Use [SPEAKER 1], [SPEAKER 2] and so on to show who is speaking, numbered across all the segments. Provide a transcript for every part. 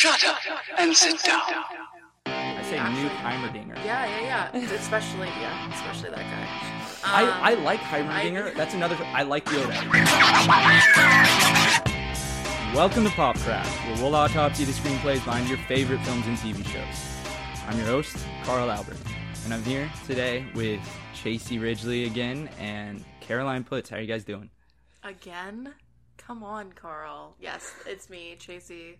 [SPEAKER 1] Shut up and sit down.
[SPEAKER 2] I say
[SPEAKER 3] Actually-
[SPEAKER 2] Newt Heimerdinger.
[SPEAKER 3] Yeah, yeah, yeah. Especially, yeah, especially that guy.
[SPEAKER 2] I,
[SPEAKER 3] Um,
[SPEAKER 2] I like Heimerdinger.
[SPEAKER 3] I-
[SPEAKER 2] That's another. I like Yoda. Welcome to Popcraft, where we'll autopsy the screenplays behind your favorite films and TV shows. I'm your host, Carl Albert, and I'm here today with Chasey Ridgely again and Caroline Putz. How are you guys doing?
[SPEAKER 3] Again? Come on, Carl. Yes, it's me, Chasey,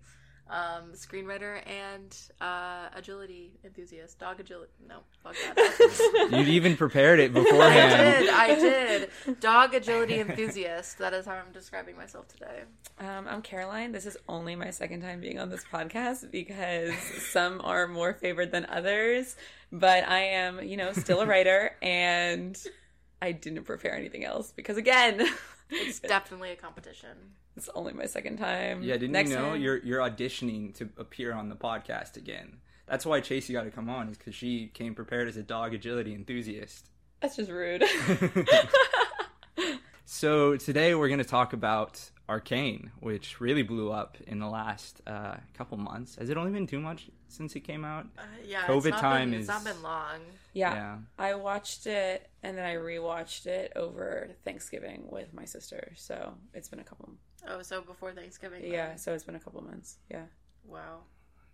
[SPEAKER 3] um, screenwriter and uh, agility enthusiast. Dog agility. No, fuck that.
[SPEAKER 2] You'd even prepared it beforehand.
[SPEAKER 3] I
[SPEAKER 2] beforehand.
[SPEAKER 3] did, I did. Dog agility enthusiast. That is how I'm describing myself today.
[SPEAKER 4] Um, I'm Caroline. This is only my second time being on this podcast because some are more favored than others. But I am, you know, still a writer and I didn't prepare anything else because, again,
[SPEAKER 3] It's definitely a competition.
[SPEAKER 4] It's only my second time.
[SPEAKER 2] Yeah, didn't
[SPEAKER 4] Next
[SPEAKER 2] you know
[SPEAKER 4] time-
[SPEAKER 2] you're you're auditioning to appear on the podcast again? That's why Chasey got to come on, is because she came prepared as a dog agility enthusiast.
[SPEAKER 4] That's just rude.
[SPEAKER 2] So today we're going to talk about Arcane, which really blew up in the last uh, couple months. Has it only been two months since it came out?
[SPEAKER 3] Uh, yeah,
[SPEAKER 2] COVID
[SPEAKER 3] it's
[SPEAKER 2] time
[SPEAKER 3] been, It's not been long.
[SPEAKER 4] yeah,
[SPEAKER 2] Yeah.
[SPEAKER 4] I watched it and then I rewatched it over Thanksgiving with my sister. So it's been a couple.
[SPEAKER 3] Oh, so before Thanksgiving. then.
[SPEAKER 4] Yeah, so it's been a couple months. Yeah.
[SPEAKER 3] Wow.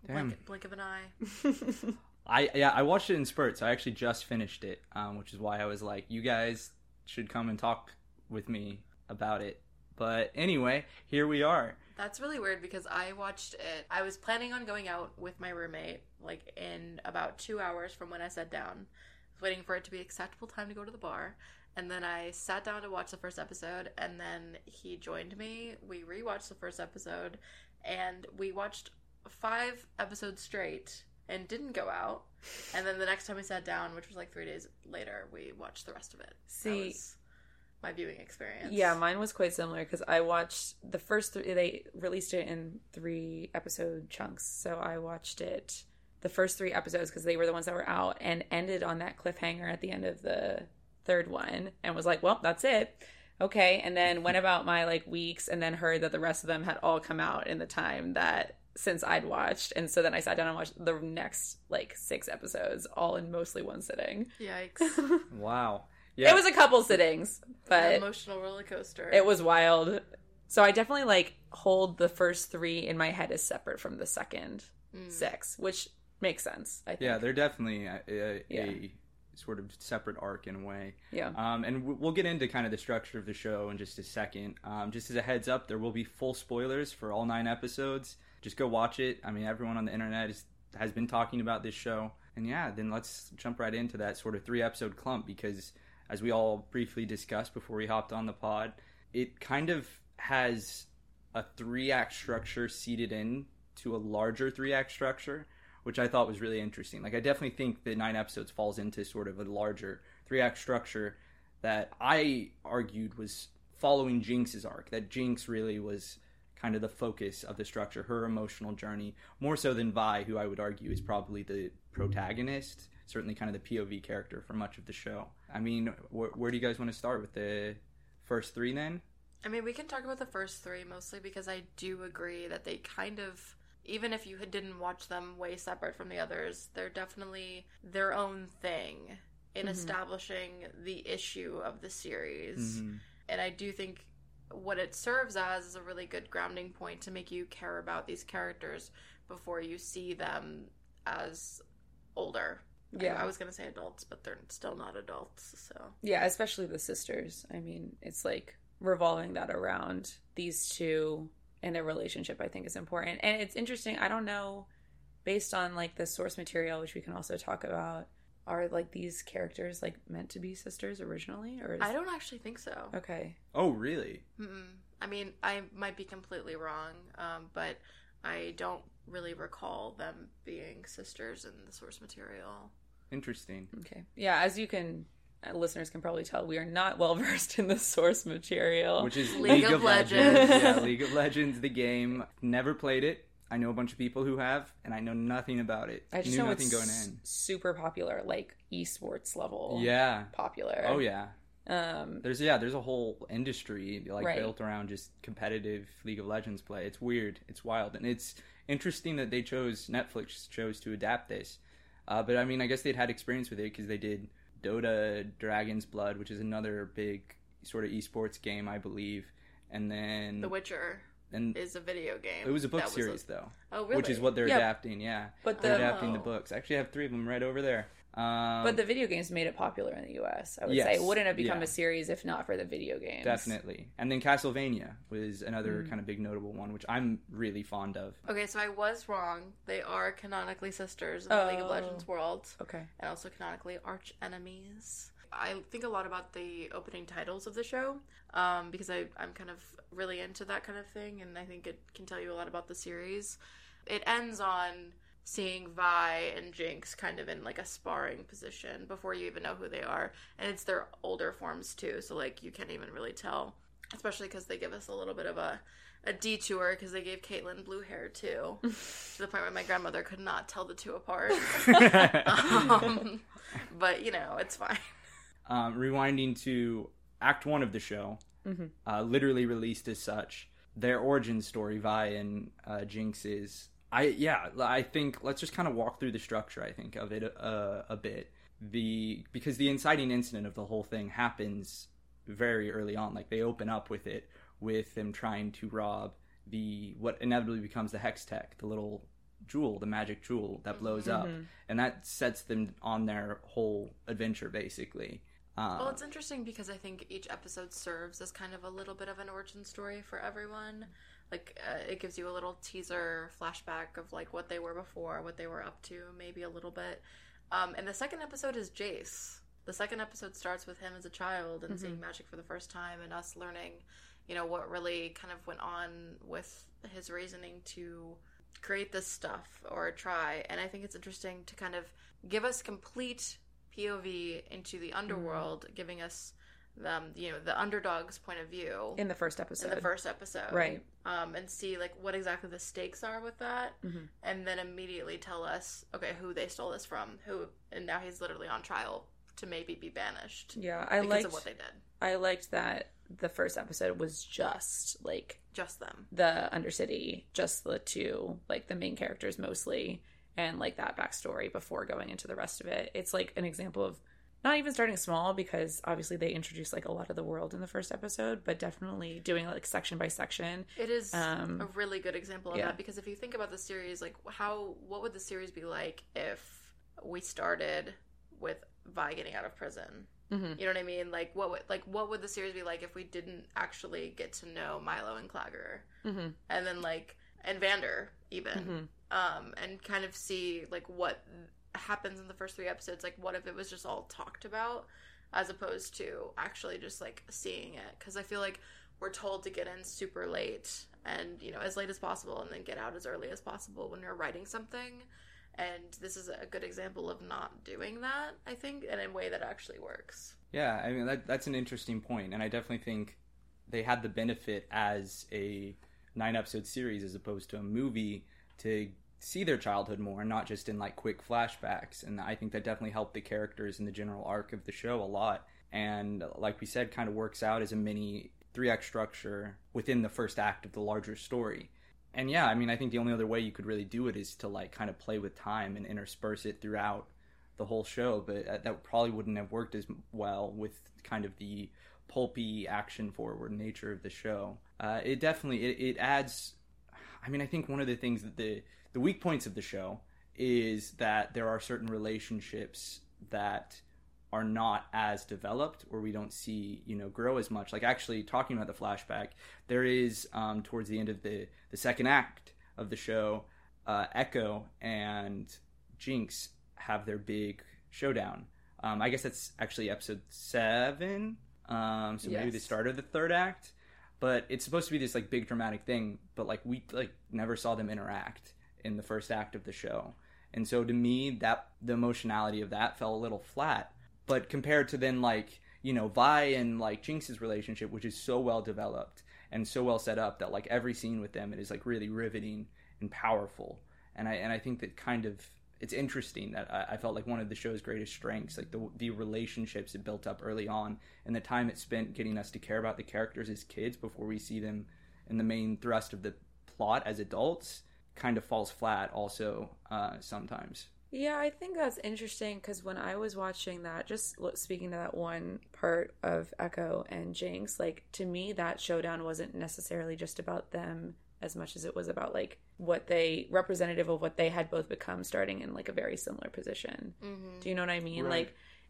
[SPEAKER 2] Damn.
[SPEAKER 3] Blink, blink of an eye.
[SPEAKER 2] I yeah I watched it in spurts. I actually just finished it, um, which is why I was like, you guys should come and talk with me about it. But anyway, here we are.
[SPEAKER 3] That's really weird because I watched it. I was planning on going out with my roommate, like in about two hours from when I sat down. I was waiting for it to be acceptable time to go to the bar. And then I sat down to watch the first episode, and then he joined me. We rewatched the first episode, and we watched five episodes straight and didn't go out. And then the next time we sat down, which was like three days later, we watched the rest of it.
[SPEAKER 4] See-
[SPEAKER 3] my viewing experience.
[SPEAKER 4] Yeah, mine was quite similar because I watched the first three. They released it in three episode chunks, so I watched it the first three episodes because they were the ones that were out, and ended on that cliffhanger at the end of the third one, and was like, "Well, that's it." Okay, and then mm-hmm. went about my like weeks, and then heard that the rest of them had all come out in the time that since I'd watched, and so then I sat down and watched the next like six episodes, all in mostly one sitting.
[SPEAKER 3] Yikes.
[SPEAKER 2] Wow. Yeah.
[SPEAKER 4] It was a couple sittings, but An
[SPEAKER 3] Emotional roller coaster.
[SPEAKER 4] it was wild. So I definitely like hold the first three in my head as separate from the second
[SPEAKER 3] Mm.
[SPEAKER 4] six, which makes sense. I think.
[SPEAKER 2] Yeah, they're definitely a, a,
[SPEAKER 4] Yeah.
[SPEAKER 2] a sort of separate arc in a way.
[SPEAKER 4] yeah.
[SPEAKER 2] Um, and w- we'll get into kind of the structure of the show in just a second. Um, just as a heads up, there will be full spoilers for all nine episodes. Just go watch it. I mean, everyone on the internet is, has been talking about this show. And yeah, then let's jump right into that sort of three episode clump because, as we all briefly discussed before we hopped on the pod, it kind of has a three act structure seated in to a larger three act structure, which I thought was really interesting. Like, I definitely think the nine episodes falls into sort of a larger three act structure that I argued was following Jinx's arc. That Jinx really was kind of the focus of the structure, her emotional journey, more so than Vi, who I would argue is probably the protagonist, certainly kind of the POV character for much of the show. I mean, wh- where do you guys want to start with the first three then?
[SPEAKER 3] I mean, we can talk about the first three mostly because I do agree that they kind of, even if you didn't watch them way separate from the others, they're definitely their own thing in
[SPEAKER 4] Mhm.
[SPEAKER 3] establishing the issue of the series.
[SPEAKER 2] Mhm.
[SPEAKER 3] And I do think what it serves as is a really good grounding point to make you care about these characters before you see them as older. I-
[SPEAKER 4] Yeah.
[SPEAKER 3] I, was going to say adults, but they're still not adults, so.
[SPEAKER 4] Yeah, especially the sisters. I mean, it's like revolving that around these two and their relationship. I think is important, and it's interesting. I don't know, based on like the source material, which we can also talk about. Are like these characters like meant to be sisters originally, or is...
[SPEAKER 3] I don't actually think so.
[SPEAKER 4] Okay,
[SPEAKER 2] Oh, really?
[SPEAKER 3] Mm-mm. I mean, I might be completely wrong, um, but I don't really recall them being sisters in the source material.
[SPEAKER 2] Interesting.
[SPEAKER 4] Okay. Yeah, as you can, listeners can probably tell, we are not well versed in the source material.
[SPEAKER 2] Which is
[SPEAKER 3] League
[SPEAKER 2] League,
[SPEAKER 3] of
[SPEAKER 2] of Legends.
[SPEAKER 3] Legends.
[SPEAKER 2] yeah, League of Legends, the game. Never played it. I know a bunch of people who have, and I know nothing about it.
[SPEAKER 4] I just
[SPEAKER 2] Knew
[SPEAKER 4] know
[SPEAKER 2] nothing
[SPEAKER 4] it's
[SPEAKER 2] going in.
[SPEAKER 4] super popular, like esports level.
[SPEAKER 2] Yeah.
[SPEAKER 4] Popular.
[SPEAKER 2] Oh yeah.
[SPEAKER 4] Um.
[SPEAKER 2] There's yeah, there's a whole industry like
[SPEAKER 4] Right.
[SPEAKER 2] built around just competitive League of Legends play. It's weird. It's wild, and it's interesting that they chose Netflix chose to adapt this. Uh, but I mean, I guess they'd had experience with it because they did Dota Dragon's Blood, which is another big sort of esports game, I believe. And then
[SPEAKER 3] The Witcher
[SPEAKER 2] and
[SPEAKER 3] is a video game.
[SPEAKER 2] it was a book
[SPEAKER 3] That
[SPEAKER 2] series though,
[SPEAKER 3] Oh, really?
[SPEAKER 2] which is what they're
[SPEAKER 4] Yeah.
[SPEAKER 2] adapting. Yeah,
[SPEAKER 4] But
[SPEAKER 2] they're
[SPEAKER 4] the
[SPEAKER 2] adapting the
[SPEAKER 3] Oh.
[SPEAKER 2] books. Actually, I have three of them right over there. Um,
[SPEAKER 4] but the video games made it popular in the U.S. I would
[SPEAKER 2] Yes,
[SPEAKER 4] say it wouldn't have become
[SPEAKER 2] yeah.
[SPEAKER 4] a series if not for the video games.
[SPEAKER 2] Definitely. And then Castlevania was another
[SPEAKER 4] Mm.
[SPEAKER 2] kind of big notable one, which I'm really fond of.
[SPEAKER 3] Okay, so I was wrong. They are canonically sisters in the League of
[SPEAKER 4] Oh.
[SPEAKER 3] Legends world,
[SPEAKER 4] Okay.
[SPEAKER 3] and also canonically arch enemies. I think a lot about the opening titles of the show um, because I, I'm kind of really into that kind of thing, and I think it can tell you a lot about the series. It ends on seeing Vi and Jinx kind of in like a sparring position before you even know who they are, and it's their older forms too, so like you can't even really tell, especially because they give us a little bit of a a detour because they gave Caitlyn blue hair too, to the point where my grandmother could not tell the two apart. um, but you know, it's fine.
[SPEAKER 2] um, rewinding to Act One of the show,
[SPEAKER 4] Mhm.
[SPEAKER 2] uh, literally released as such. Their origin story, Vi and uh, Jinx is. I yeah, I think let's just kind of walk through the structure. I think of it uh, a bit. The because the inciting incident of the whole thing happens very early on. Like they open up with it with them trying to rob the what inevitably becomes the hex tech, the little jewel, the magic jewel that blows up, and that sets them on their whole adventure basically. Uh,
[SPEAKER 3] Well, it's interesting because I think each episode serves as kind of a little bit of an origin story for everyone. Like uh, it gives you a little teaser flashback of like what they were before, what they were up to, maybe a little bit. Um, and the second episode is Jayce. The second episode starts with him as a child and seeing magic for the first time, and us learning, you know, what really kind of went on with his reasoning to create this stuff or try. And I think it's interesting to kind of give us complete POV into the underworld, giving us um, you know the underdog's point of view
[SPEAKER 4] In the first episode.
[SPEAKER 3] in the first episode,
[SPEAKER 4] Right.
[SPEAKER 3] Um, and see like what exactly the stakes are with that,
[SPEAKER 4] Mhm.
[SPEAKER 3] and then immediately tell us okay who they stole this from, who, and now he's literally on trial to maybe be banished
[SPEAKER 4] Yeah, I liked
[SPEAKER 3] what they did.
[SPEAKER 4] I liked that the first episode was just like
[SPEAKER 3] Just them.
[SPEAKER 4] the Undercity, just the two, like the main characters mostly, and like that backstory before going into the rest of it. It's like an example of not even starting small because obviously they introduced like a lot of the world in the first episode, but definitely doing like section by section.
[SPEAKER 3] It is
[SPEAKER 4] Um,
[SPEAKER 3] a really good example of
[SPEAKER 4] yeah.
[SPEAKER 3] that because if you think about the series, like how what would the series be like if we started with Vi getting out of prison?
[SPEAKER 4] Mhm.
[SPEAKER 3] You know what I mean? Like what would like what would the series be like if we didn't actually get to know Milo and Claggor,
[SPEAKER 4] Mm-hmm.
[SPEAKER 3] and then like and Vander even,
[SPEAKER 4] Mhm.
[SPEAKER 3] um, and kind of see like what happens in the first three episodes. Like what if it was just all talked about as opposed to actually just like seeing it? Because I feel like we're told to get in super late and you know as late as possible and then get out as early as possible when you're writing something and this is a good example of not doing that i think and in a way that actually works
[SPEAKER 2] Yeah, I mean that that's an interesting point, and I definitely think they had the benefit as a nine episode series as opposed to a movie to see their childhood more, and not just in like quick flashbacks. And I think that definitely helped the characters and the general arc of the show a lot. And like we said, kind of works out as a mini three act structure within the first act of the larger story. And yeah, I mean, I think the only other way you could really do it is to like kind of play with time and intersperse it throughout the whole show, but uh, that probably wouldn't have worked as well with kind of the pulpy action forward nature of the show. Uh, it definitely it, it adds. I mean, I think one of the things that the the weak points of the show is that there are certain relationships that are not as developed or we don't see you know grow as much. Like actually talking about the flashback there is um, towards the end of the the second act of the show uh, Ekko and jinx have their big showdown. Um, i guess that's actually episode seven. Um, so maybe the start of the third act but it's supposed to be this like big dramatic thing but like we like never saw them interact in the first act of the show. And so to me that the emotionality of that fell a little flat. But compared to then like you know vi and like jinx's relationship which is so well developed and so well set up that like every scene with them it is like really riveting and powerful. And i and i think that kind of it's interesting that I, I felt like one of the show's greatest strengths like the the relationships it built up early on and the time it spent getting us to care about the characters as kids before we see them in the main thrust of the plot as adults kind of falls flat also uh, sometimes.
[SPEAKER 4] Yeah, I think that's interesting because when I was watching that, just speaking to that one part of Ekko and Jinx, like to me, that showdown wasn't necessarily just about them as much as it was about like what they representative of what they had both become starting in like a very similar position.
[SPEAKER 3] Mm-hmm.
[SPEAKER 4] Do you know what I mean?
[SPEAKER 2] Right.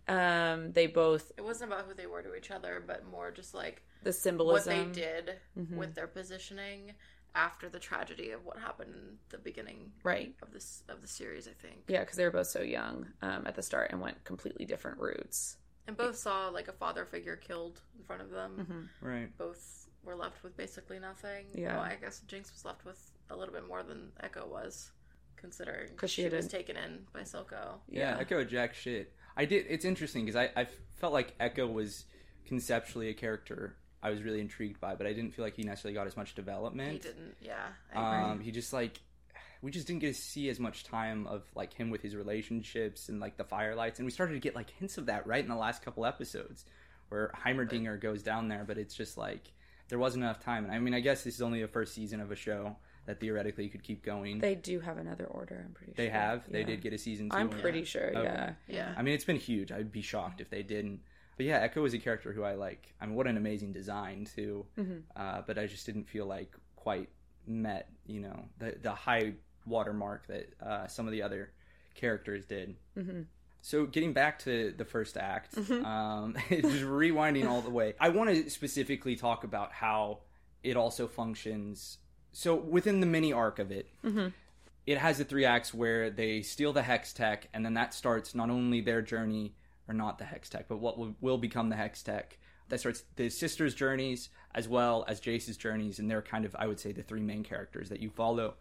[SPEAKER 4] Like, um, they both
[SPEAKER 3] It wasn't about who they were to each other, but more just like
[SPEAKER 4] the symbolism.
[SPEAKER 3] what they did
[SPEAKER 4] Mhm.
[SPEAKER 3] with their positioning after the tragedy of what happened in the beginning
[SPEAKER 4] right?
[SPEAKER 3] of this of the series. I think.
[SPEAKER 4] Yeah, because they were both so young um, at the start and went completely different routes.
[SPEAKER 3] And both saw like a father figure killed in front of them.
[SPEAKER 4] Mm-hmm.
[SPEAKER 2] Right.
[SPEAKER 3] Both were left with basically nothing.
[SPEAKER 4] Yeah.
[SPEAKER 3] Well, I guess Jinx was left with a little bit more than Ekko was, considering
[SPEAKER 4] 'Cause she
[SPEAKER 3] she, was
[SPEAKER 4] didn't-
[SPEAKER 3] taken in by Silco.
[SPEAKER 2] Yeah, Ekko Jack shit. I did. It's interesting because I, I felt like Ekko was conceptually a character I was really intrigued by, but I didn't feel like he necessarily got as much development.
[SPEAKER 3] He didn't. Yeah. I agree.
[SPEAKER 2] Um, he just like we just didn't get to see as much time of like him with his relationships and like the firelights, and we started to get like hints of that right in the last couple episodes, where Heimerdinger goes down there, but it's just like there wasn't enough time. And I mean, I guess this is only the first season of a show that theoretically could keep going.
[SPEAKER 4] They do have another order. I'm pretty
[SPEAKER 2] They
[SPEAKER 4] sure.
[SPEAKER 2] They have. They did get a season two.
[SPEAKER 4] I'm
[SPEAKER 2] or-
[SPEAKER 4] pretty sure.
[SPEAKER 2] Okay.
[SPEAKER 4] Yeah.
[SPEAKER 3] yeah.
[SPEAKER 2] I mean, it's been huge. I'd be shocked if they didn't. But yeah, Ekko is a character who I like. I mean, what an amazing design too.
[SPEAKER 4] Mhm.
[SPEAKER 2] Uh, but I just didn't feel like quite met, you know, the the high watermark that uh, some of the other characters did.
[SPEAKER 4] hmm
[SPEAKER 2] So getting back to the first act,
[SPEAKER 4] Mhm.
[SPEAKER 2] um, just rewinding all the way. I want to specifically talk about how it also functions. So within the mini arc of it,
[SPEAKER 4] Mhm.
[SPEAKER 2] it has the three acts where they steal the hex tech, and then that starts not only their journey, or not the hex tech, but what will, will become the hex tech. That starts the sisters' journeys as well as Jayce's journeys, and they're kind of, I would say, the three main characters that you follow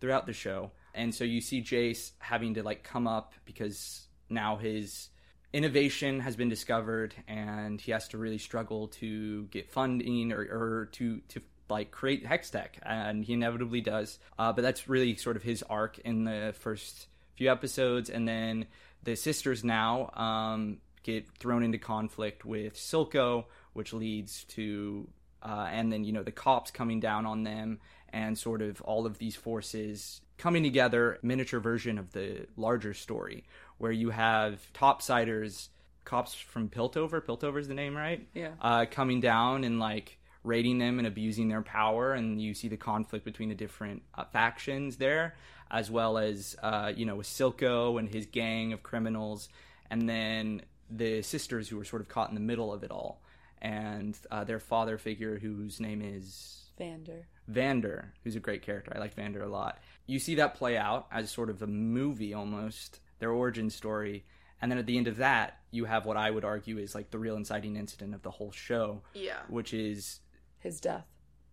[SPEAKER 2] throughout the show. And so you see Jayce having to like come up because now his innovation has been discovered and he has to really struggle to get funding or, or to to like create hex tech and he inevitably does uh, but that's really sort of his arc in the first few episodes and then the sisters now um, get thrown into conflict with silco which leads to uh, and then you know the cops coming down on them and sort of all of these forces coming together miniature version of the larger story where you have topsiders cops from piltover piltover's the name right
[SPEAKER 4] Yeah.
[SPEAKER 2] uh, coming down and like raiding them and abusing their power and you see the conflict between the different uh, factions there as well as uh, you know with silco and his gang of criminals and then the sisters who were sort of caught in the middle of it all and uh, their father figure whose name is
[SPEAKER 4] Vander.
[SPEAKER 2] Vander, who's a great character. I like Vander a lot. You see that play out as sort of a movie almost, their origin story. And then at the end of that, you have what I would argue is like the real inciting incident of the whole show,
[SPEAKER 3] Yeah.
[SPEAKER 2] which is
[SPEAKER 4] His death.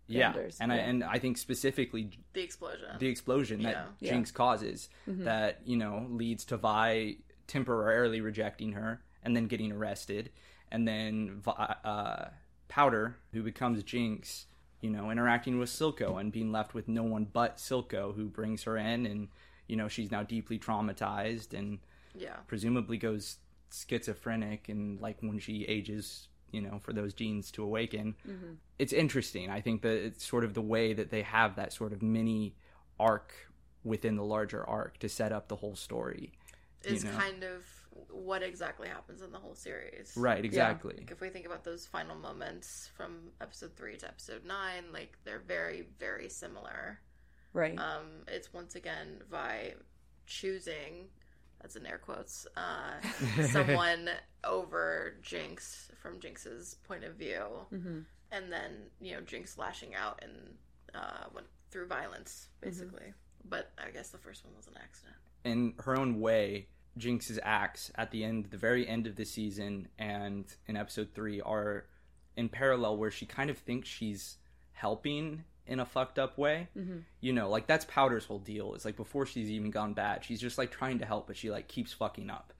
[SPEAKER 2] Yeah,
[SPEAKER 4] Vander's,
[SPEAKER 2] and I and I think specifically
[SPEAKER 3] The explosion.
[SPEAKER 2] the explosion that
[SPEAKER 3] Yeah.
[SPEAKER 4] Yeah.
[SPEAKER 2] Jinx causes
[SPEAKER 4] Mhm.
[SPEAKER 2] that you know leads to Vi temporarily rejecting her and then getting arrested, and then Vi, uh, Powder, who becomes Jinx, you know, interacting with Silco and being left with no one but Silco, who brings her in, and you know she's now deeply traumatized and
[SPEAKER 3] yeah.
[SPEAKER 2] presumably goes schizophrenic and like when she ages you know for those genes to awaken
[SPEAKER 4] Mm-hmm.
[SPEAKER 2] it's interesting i think that it's sort of the way that they have that sort of mini arc within the larger arc to set up the whole story
[SPEAKER 3] Is
[SPEAKER 2] you know.
[SPEAKER 3] kind of what exactly happens in the whole series.
[SPEAKER 2] right exactly
[SPEAKER 3] Like if we think about those final moments from episode three to episode nine, like they're very, very similar.
[SPEAKER 4] Right.
[SPEAKER 3] Um, it's once again Vi choosing, that's in air quotes, uh, someone over Jinx from Jinx's point of view,
[SPEAKER 4] mm-hmm.
[SPEAKER 3] and then you know Jinx lashing out and uh, went through violence basically. But I guess the first one was an accident.
[SPEAKER 2] in her own way jinx's acts at the end the very end of the season and in episode three are in parallel where she kind of thinks she's helping in a fucked up way
[SPEAKER 4] Mhm.
[SPEAKER 2] you know like that's powder's whole deal it's like before she's even gone bad she's just like trying to help but she like keeps fucking up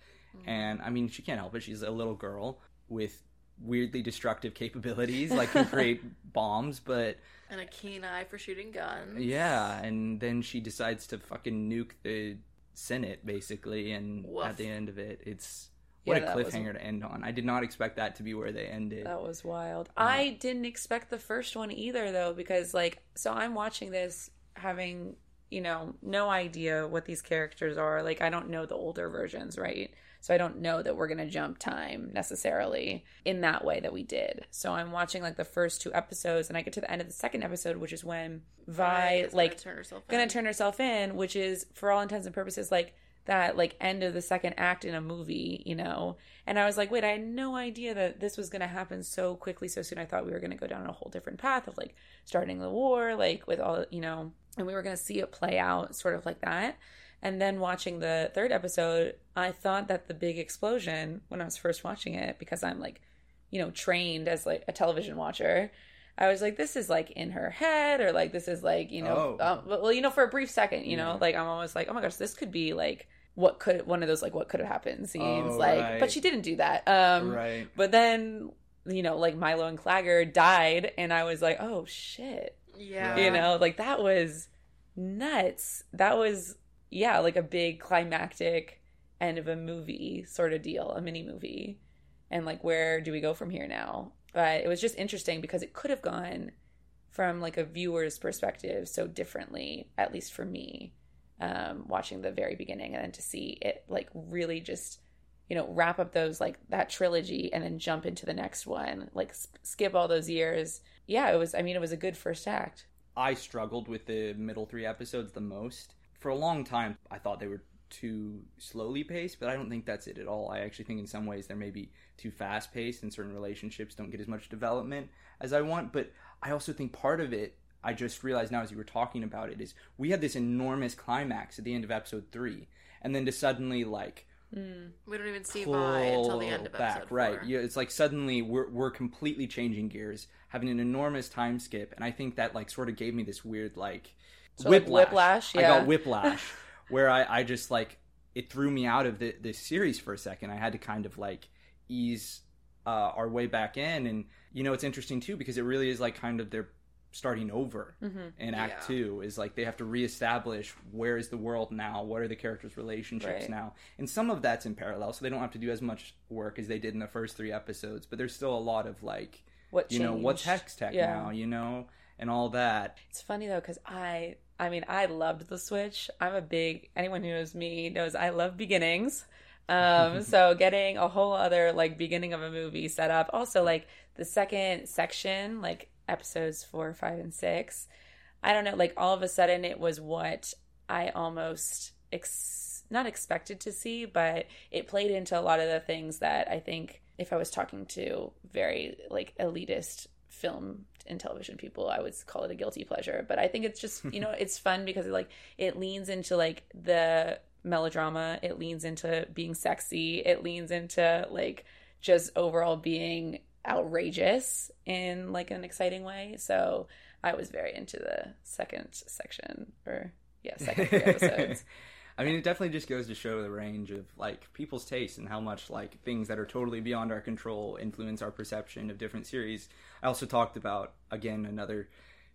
[SPEAKER 2] and i mean she can't help it she's a little girl with weirdly destructive capabilities like can create bombs but
[SPEAKER 3] And a keen eye for shooting guns.
[SPEAKER 2] yeah, and then she decides to fucking nuke the Senate, basically, and
[SPEAKER 3] Woof.
[SPEAKER 2] at the end of it, it's what
[SPEAKER 4] Yeah,
[SPEAKER 2] a
[SPEAKER 4] that was-
[SPEAKER 2] cliffhanger to end on. I did not expect that to be where they ended.
[SPEAKER 4] That was wild. Uh, I didn't expect the first one either, though, because like, so I'm watching this having you know, no idea what these characters are. Like, I don't know the older versions, right? So I don't know that we're going to jump time necessarily in that way that we did. So I'm watching like the first two episodes and I get to the end of the second episode, which is when Vi
[SPEAKER 3] is
[SPEAKER 4] like gonna turn herself in, which is for all intents and purposes like that like end of the second act in a movie, you know. And I was like, wait, I had no idea that this was gonna happen so quickly, so soon. I thought we were gonna go down a whole different path of like starting the war, like with all you know, and we were gonna see it play out sort of like that. And then watching the third episode, I thought that the big explosion when I was first watching it, because I'm like, you know, trained as like a television watcher, I was like, this is like in her head, or like this is like, you know,
[SPEAKER 2] Oh.
[SPEAKER 4] um, well, you know, for a brief second, you know, like I'm almost like, oh my gosh, this could be like what could one of those like what could have happened scenes,
[SPEAKER 2] Oh,
[SPEAKER 4] like,
[SPEAKER 2] right.
[SPEAKER 4] but she didn't do that. Um,
[SPEAKER 2] right.
[SPEAKER 4] But then, you know, like Milo and Claggor died, and I was like, oh shit,
[SPEAKER 3] Yeah.
[SPEAKER 4] you know like that was nuts that was yeah like a big climactic end of a movie sort of deal a mini movie and like where do we go from here now but it was just interesting because it could have gone from like a viewer's perspective so differently at least for me um watching the very beginning and then to see it like really just you know wrap up those like that trilogy and then jump into the next one like sp- skip all those years yeah it was i mean it was a good first act
[SPEAKER 2] I struggled with the middle three episodes the most. For a long time, I thought they were too slowly paced, but I don't think that's it at all. I actually think in some ways they're maybe too fast paced and certain relationships don't get as much development as I want. But I also think part of it, I just realized now as you were talking about it, is we had this enormous climax at the end of episode three. And then to suddenly, like,
[SPEAKER 3] We don't even see Vi until the end of
[SPEAKER 2] pull
[SPEAKER 3] episode
[SPEAKER 2] back, right?
[SPEAKER 3] four.
[SPEAKER 2] Yeah, it's like suddenly we're we're completely changing gears, having an enormous time skip, and I think that like sort of gave me this weird like
[SPEAKER 4] So, like, whiplash,
[SPEAKER 2] I got whiplash, where I I just like it threw me out of the this series for a second. I had to kind of like ease uh, our way back in, and you know it's interesting too because it really is like kind of they're starting over
[SPEAKER 4] Mm-hmm.
[SPEAKER 2] in act
[SPEAKER 3] Yeah.
[SPEAKER 2] two is like they have to reestablish where is the world now what are the characters relationships
[SPEAKER 4] Right.
[SPEAKER 2] now and some of that's in parallel so they don't have to do as much work as they did in the first three episodes but there's still a lot of like
[SPEAKER 4] what
[SPEAKER 2] you know what's
[SPEAKER 4] changed?
[SPEAKER 2] hex tech
[SPEAKER 4] Yeah.
[SPEAKER 2] now you know and all that
[SPEAKER 4] It's funny though because I, I mean, I loved the Switch. I'm a big anyone who knows me knows I love beginnings. Um, so getting a whole other like beginning of a movie set up. Also, like the second section, like episodes four, five, and six. I don't know. Like all of a sudden, it was what I almost ex- not expected to see, but it played into a lot of the things that I think if I was talking to very like elitist film and television people, I would call it a guilty pleasure. But I think it's just you know it's fun because it like it leans into like the melodrama, it leans into being sexy, it leans into like just overall being outrageous in like an exciting way. So I was very into the second section or yeah, second three episodes.
[SPEAKER 2] I mean, it definitely just goes to show the range of like people's taste and how much like things that are totally beyond our control influence our perception of different series. I also talked about again another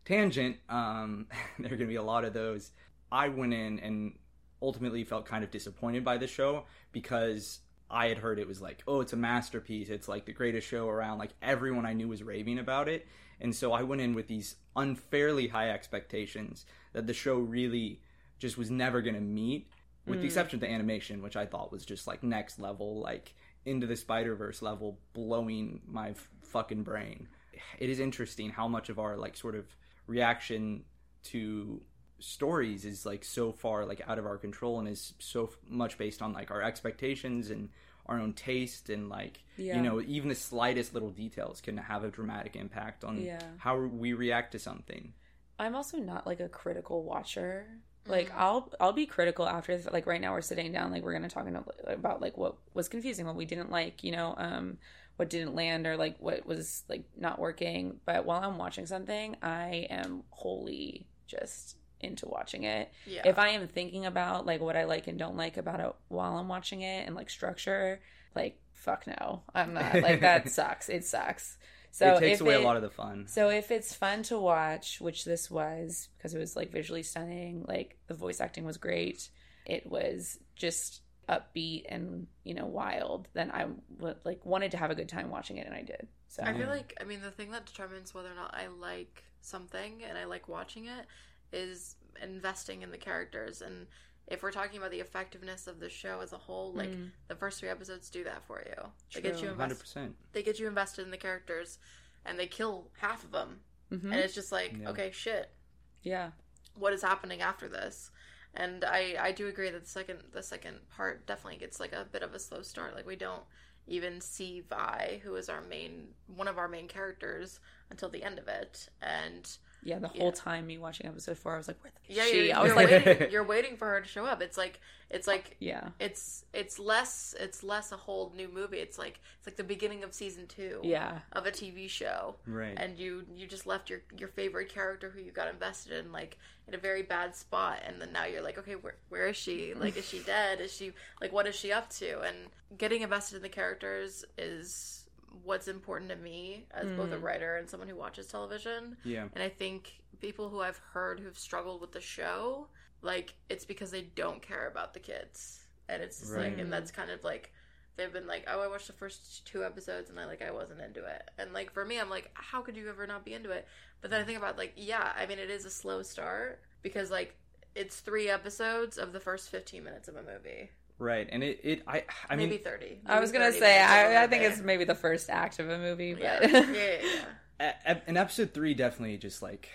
[SPEAKER 2] tangent. Um, there are going to be a lot of those. I went in and ultimately felt kind of disappointed by the show because I had heard it was like, oh, it's a masterpiece. It's like the greatest show around. Like everyone I knew was raving about it. And so I went in with these unfairly high expectations that the show really just was never going to meet, with the hmm. exception of the animation, which I thought was just like next level, like into the Spider Verse level, blowing my f- fucking brain. It is interesting how much of our like sort of reaction to stories is like so far like out of our control and is so f- much based on like our expectations and our own taste and like
[SPEAKER 4] Yeah.
[SPEAKER 2] you know even the slightest little details can have a dramatic impact on
[SPEAKER 4] Yeah.
[SPEAKER 2] how we react to something
[SPEAKER 4] I'm also not like a critical watcher. Like I'll I'll be critical after this. Like right now we're sitting down, like we're gonna talk about like what was confusing, what we didn't like, you know, um, what didn't land or like what was like not working. But while I'm watching something, I am wholly just into watching it.
[SPEAKER 3] Yeah.
[SPEAKER 4] If I am thinking about like what I like and don't like about it while I'm watching it and like structure, like fuck no, I'm not like that sucks. It sucks. So
[SPEAKER 2] it takes away
[SPEAKER 4] it-
[SPEAKER 2] a lot of the fun
[SPEAKER 4] so if it's fun to watch, which this was because it was like visually stunning, like the voice acting was great, it was just upbeat and you know wild, then I like wanted to have a good time watching it, and I did. So
[SPEAKER 3] I feel like I mean the thing that determines whether or not I like something and I like watching it is investing in the characters and if we're talking about the effectiveness of the show as a whole like
[SPEAKER 4] Mm.
[SPEAKER 3] the first three episodes do that for you they get
[SPEAKER 4] True.
[SPEAKER 3] you
[SPEAKER 2] Hundred
[SPEAKER 3] invested
[SPEAKER 2] percent.
[SPEAKER 3] they get you invested in the characters and they kill half of them
[SPEAKER 4] Mhm.
[SPEAKER 3] and it's just like
[SPEAKER 2] Yeah.
[SPEAKER 3] okay shit
[SPEAKER 4] yeah.
[SPEAKER 3] what is happening after this and i i do agree that the second the second part definitely gets like a bit of a slow start like we don't even see vi who is our main one of our main characters until the end of it and
[SPEAKER 4] Yeah, the
[SPEAKER 3] Yeah.
[SPEAKER 4] whole time me watching episode four, I was like, "Where the fuck
[SPEAKER 3] yeah
[SPEAKER 4] is she?"
[SPEAKER 3] you're,
[SPEAKER 4] I was
[SPEAKER 3] you're
[SPEAKER 4] like,
[SPEAKER 3] waiting you're waiting for her to show up. It's like it's like
[SPEAKER 4] "Yeah,
[SPEAKER 3] it's it's less it's less a whole new movie. It's like it's like the beginning of season two
[SPEAKER 4] yeah,
[SPEAKER 3] of a tv show.
[SPEAKER 2] Right.
[SPEAKER 3] and you you just left your your favorite character who you got invested in like in a very bad spot. And then now you're like okay where where is she? Like is she dead? Is she like what is she up to? And getting invested in the characters is what's important to me as both a
[SPEAKER 4] Mm.
[SPEAKER 3] writer and someone who watches television.
[SPEAKER 2] Yeah.
[SPEAKER 3] and i think people who i've heard who've struggled with the show like it's because they don't care about the kids. And it's just like and that's kind of like they've been like oh i watched the first two episodes and i like i wasn't into it. And like for me i'm like how could you ever not be into it? But then i think about like yeah i mean it is a slow start because like it's three episodes of the first 15 minutes of a movie
[SPEAKER 2] Right. And it, it I I mean
[SPEAKER 3] maybe 30
[SPEAKER 4] I was gonna
[SPEAKER 3] 30
[SPEAKER 4] say,
[SPEAKER 3] I, of a
[SPEAKER 4] I, I think it's maybe the first act of a movie, but
[SPEAKER 3] yeah yeah yeah, yeah.
[SPEAKER 2] in episode three definitely just like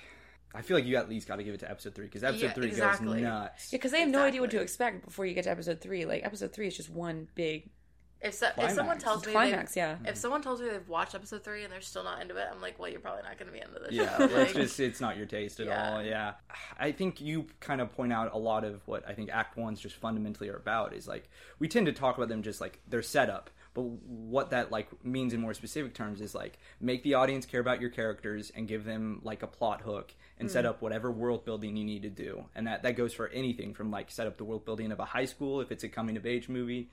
[SPEAKER 2] I feel like you at least got to give it to episode three because episode
[SPEAKER 3] Yeah,
[SPEAKER 2] three
[SPEAKER 3] exactly.
[SPEAKER 2] goes nuts.
[SPEAKER 4] Yeah, because they have no idea what to expect before you get to episode three. Like episode three is just one big
[SPEAKER 3] if, so, if someone tells me they
[SPEAKER 4] climax. Yeah,
[SPEAKER 3] If someone tells me they've watched episode three and they're still not into it, I'm like, well, you're probably not going to be into this.
[SPEAKER 2] Yeah,
[SPEAKER 3] show.
[SPEAKER 2] it's just it's not your taste at
[SPEAKER 3] Yeah.
[SPEAKER 2] all. Yeah, I think you kind of point out a lot of what I think Act Ones just fundamentally are about. Is like we tend to talk about them just like their setup, but what that like means in more specific terms is like make the audience care about your characters and give them like a plot hook and set mm. up whatever world building you need to do, and that that goes for anything from like set up the world building of a high school if it's a coming of age movie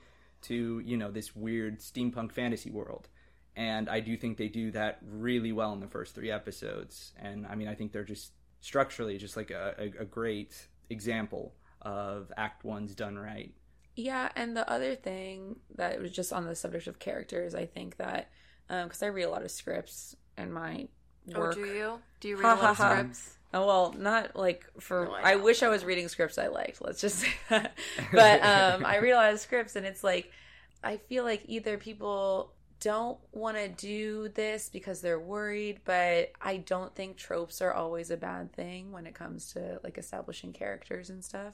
[SPEAKER 2] to you know this weird steampunk fantasy world and I do think they do that really well in the first three episodes. And I mean, I think they're just structurally just like a, a, a great example of Act One's done right.
[SPEAKER 4] yeah. And the other thing that was just on the subject of characters, I think that um, because I read a lot of scripts and my
[SPEAKER 3] oh, do you? Do you read
[SPEAKER 4] Ha,
[SPEAKER 3] a lot of
[SPEAKER 4] ha, ha.
[SPEAKER 3] scripts?
[SPEAKER 4] Oh well, not like for.
[SPEAKER 3] No, I
[SPEAKER 4] I, wish I was reading scripts I liked. Let's just say that. But um, I read a lot of scripts, and it's like I feel like either people don't want to do this because they're worried, but I don't think tropes are always a bad thing when it comes to like establishing characters and stuff.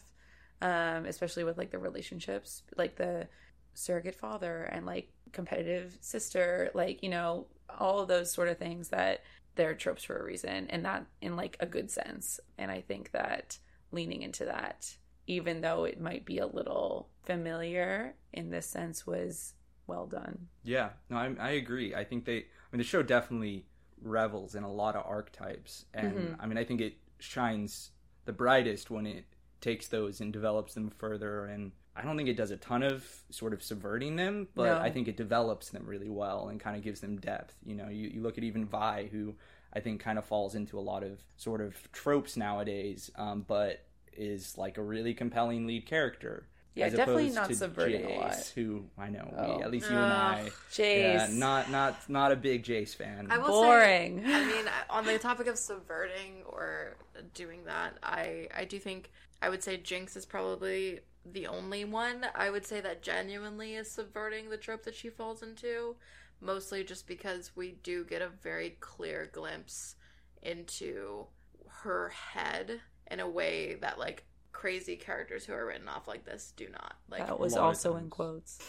[SPEAKER 4] Um, especially with like the relationships, like the surrogate father and like competitive sister, like you know all of those sort of things that they're tropes for a reason and that in like a good sense and i think that leaning into that even though it might be a little familiar in this sense was well done
[SPEAKER 2] Yeah, no, I, I agree. I think they, I mean, the show definitely revels in a lot of archetypes, and
[SPEAKER 4] Mhm.
[SPEAKER 2] I mean, I think it shines the brightest when it takes those and develops them further. And I don't think it does a ton of sort of subverting them, but
[SPEAKER 4] No.
[SPEAKER 2] I think it develops them really well and kind of gives them depth. You know, you, you look at even Vi, who I think kind of falls into a lot of sort of tropes nowadays, um, but is like a really compelling lead character.
[SPEAKER 4] Yeah,
[SPEAKER 2] as
[SPEAKER 4] definitely
[SPEAKER 2] opposed
[SPEAKER 4] not
[SPEAKER 2] to
[SPEAKER 4] subverting a
[SPEAKER 2] Jayce,
[SPEAKER 4] lot.
[SPEAKER 2] Who I know,
[SPEAKER 4] Oh.
[SPEAKER 2] we, at least you and I,
[SPEAKER 3] Ugh.
[SPEAKER 4] Jayce.
[SPEAKER 2] yeah, not not not a big Jayce fan.
[SPEAKER 3] I will
[SPEAKER 4] boring
[SPEAKER 3] say, I mean, on the topic of subverting or doing that, I I do think I would say Jinx is probably the only one. I would say that genuinely is subverting the trope that she falls into, mostly just because we do get a very clear glimpse into her head in a way that like crazy characters who are written off like this do not. Like
[SPEAKER 4] that was also in quotes.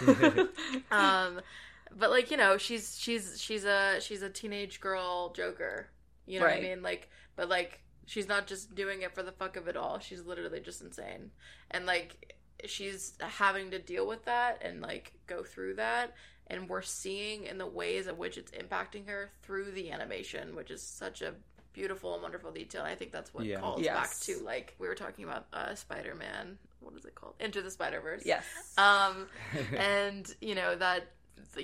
[SPEAKER 3] Um but like you know she's she's she's a she's a teenage girl joker. You know what i mean? Like but like she's not just doing it for the fuck of it all. She's literally just insane. And like she's having to deal with that and like go through that. And we're seeing in the ways in which it's impacting her through the animation which is such a beautiful and wonderful detail. I think that's what
[SPEAKER 2] Yeah.
[SPEAKER 3] calls
[SPEAKER 4] Yes.
[SPEAKER 3] back to like we were talking about uh spider-man. What is it called? Into the spider-verse.
[SPEAKER 4] Yes.
[SPEAKER 3] Um and you know that th-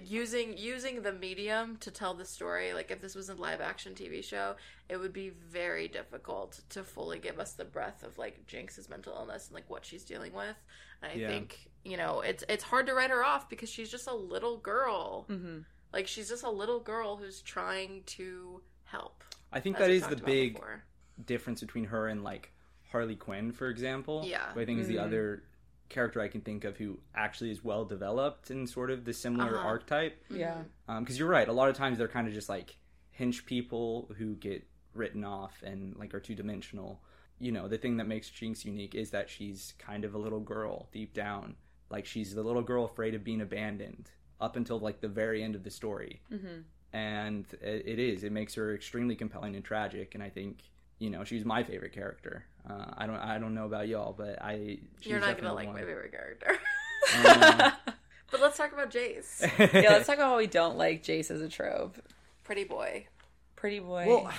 [SPEAKER 3] using using the medium to tell the story like if this was a live action tv show it would be very difficult to fully give us the breadth of like jinx's mental illness and like what she's dealing with and i
[SPEAKER 2] Yeah.
[SPEAKER 3] think you know it's it's hard to write her off because she's just a little girl
[SPEAKER 4] hmm
[SPEAKER 3] like she's just a little girl who's trying to help
[SPEAKER 2] I think that is the big
[SPEAKER 3] before.
[SPEAKER 2] difference between her and like Harley Quinn, for example.
[SPEAKER 3] Yeah.
[SPEAKER 2] Who I think is the
[SPEAKER 4] Mhm.
[SPEAKER 2] other character I can think of who actually is well developed in sort of the similar
[SPEAKER 3] Uh-huh.
[SPEAKER 2] archetype.
[SPEAKER 4] Yeah.
[SPEAKER 2] Because you're right, a lot of times they're kind of just like hinge people who get written off and like are two dimensional. You know, the thing that makes Jinx unique is that she's kind of a little girl deep down. Like she's the little girl afraid of being abandoned up until like the very end of the story.
[SPEAKER 4] Mm-hmm.
[SPEAKER 2] And it, it is. It makes her extremely compelling and tragic. And I think you know she's my favorite character. Uh, I don't I don't know about y'all, but I she's
[SPEAKER 3] You're not gonna
[SPEAKER 2] definitely
[SPEAKER 3] like my favorite character.
[SPEAKER 2] Um,
[SPEAKER 3] but let's talk about Jayce.
[SPEAKER 4] yeah, let's talk about how we don't like Jayce as a trope.
[SPEAKER 3] Pretty boy.
[SPEAKER 4] Pretty boy.
[SPEAKER 2] Well,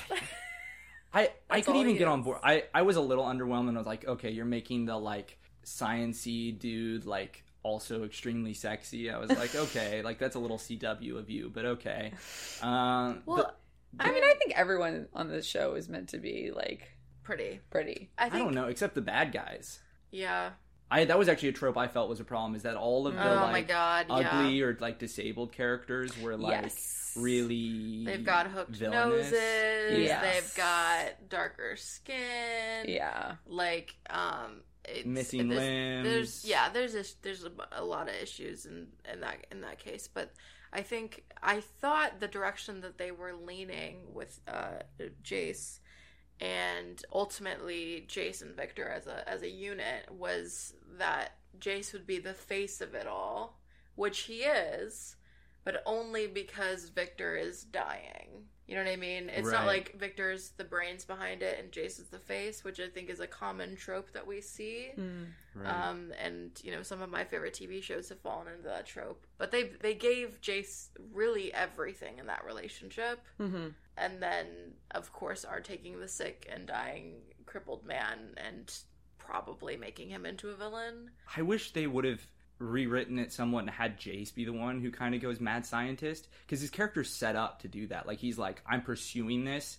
[SPEAKER 2] I I could even
[SPEAKER 3] he
[SPEAKER 2] get on board. I I was a little underwhelmed, and I was like, okay, you're making the like sciency dude like also extremely sexy. I was like, okay, like that's a little CW of you, but okay. Um,
[SPEAKER 3] Well,
[SPEAKER 2] but
[SPEAKER 4] I mean, I think everyone on this show is meant to be like
[SPEAKER 3] pretty.
[SPEAKER 4] pretty.
[SPEAKER 3] I
[SPEAKER 2] I, don't know, except the bad guys.
[SPEAKER 3] Yeah.
[SPEAKER 2] I that was actually a trope I felt was a problem. Is that all of the
[SPEAKER 3] oh
[SPEAKER 2] like
[SPEAKER 3] my god.
[SPEAKER 2] ugly
[SPEAKER 3] Yeah.
[SPEAKER 2] or like disabled characters were like
[SPEAKER 4] yes.
[SPEAKER 2] really
[SPEAKER 3] They've got hooked
[SPEAKER 2] villainous.
[SPEAKER 3] noses.
[SPEAKER 4] Yes.
[SPEAKER 3] They've got darker skin.
[SPEAKER 4] Yeah.
[SPEAKER 3] Like um. It's,
[SPEAKER 2] Missing
[SPEAKER 3] there's,
[SPEAKER 2] limbs.
[SPEAKER 3] There's yeah. There's a, there's a, a lot of issues in in that in that case, but I think I thought the direction that they were leaning with uh, Jayce and ultimately Jayce and Viktor as a as a unit was that Jayce would be the face of it all, which he is, but only because Viktor is dying. You know what I mean? It's not like Viktor's the brains behind it and Jayce is the face, which I think is a common trope that we see.
[SPEAKER 4] Mm.
[SPEAKER 2] Right.
[SPEAKER 3] Um, and you know, some of my favorite TV shows have fallen into that trope. But they they gave Jayce really everything in that relationship,
[SPEAKER 4] hmm
[SPEAKER 3] and then of course are taking the sick and dying crippled man and probably making him into a villain.
[SPEAKER 2] I wish they would have rewritten it somewhat and had Jayce be the one who kind of goes mad scientist because his character's set up to do that. Like he's like, I'm pursuing this,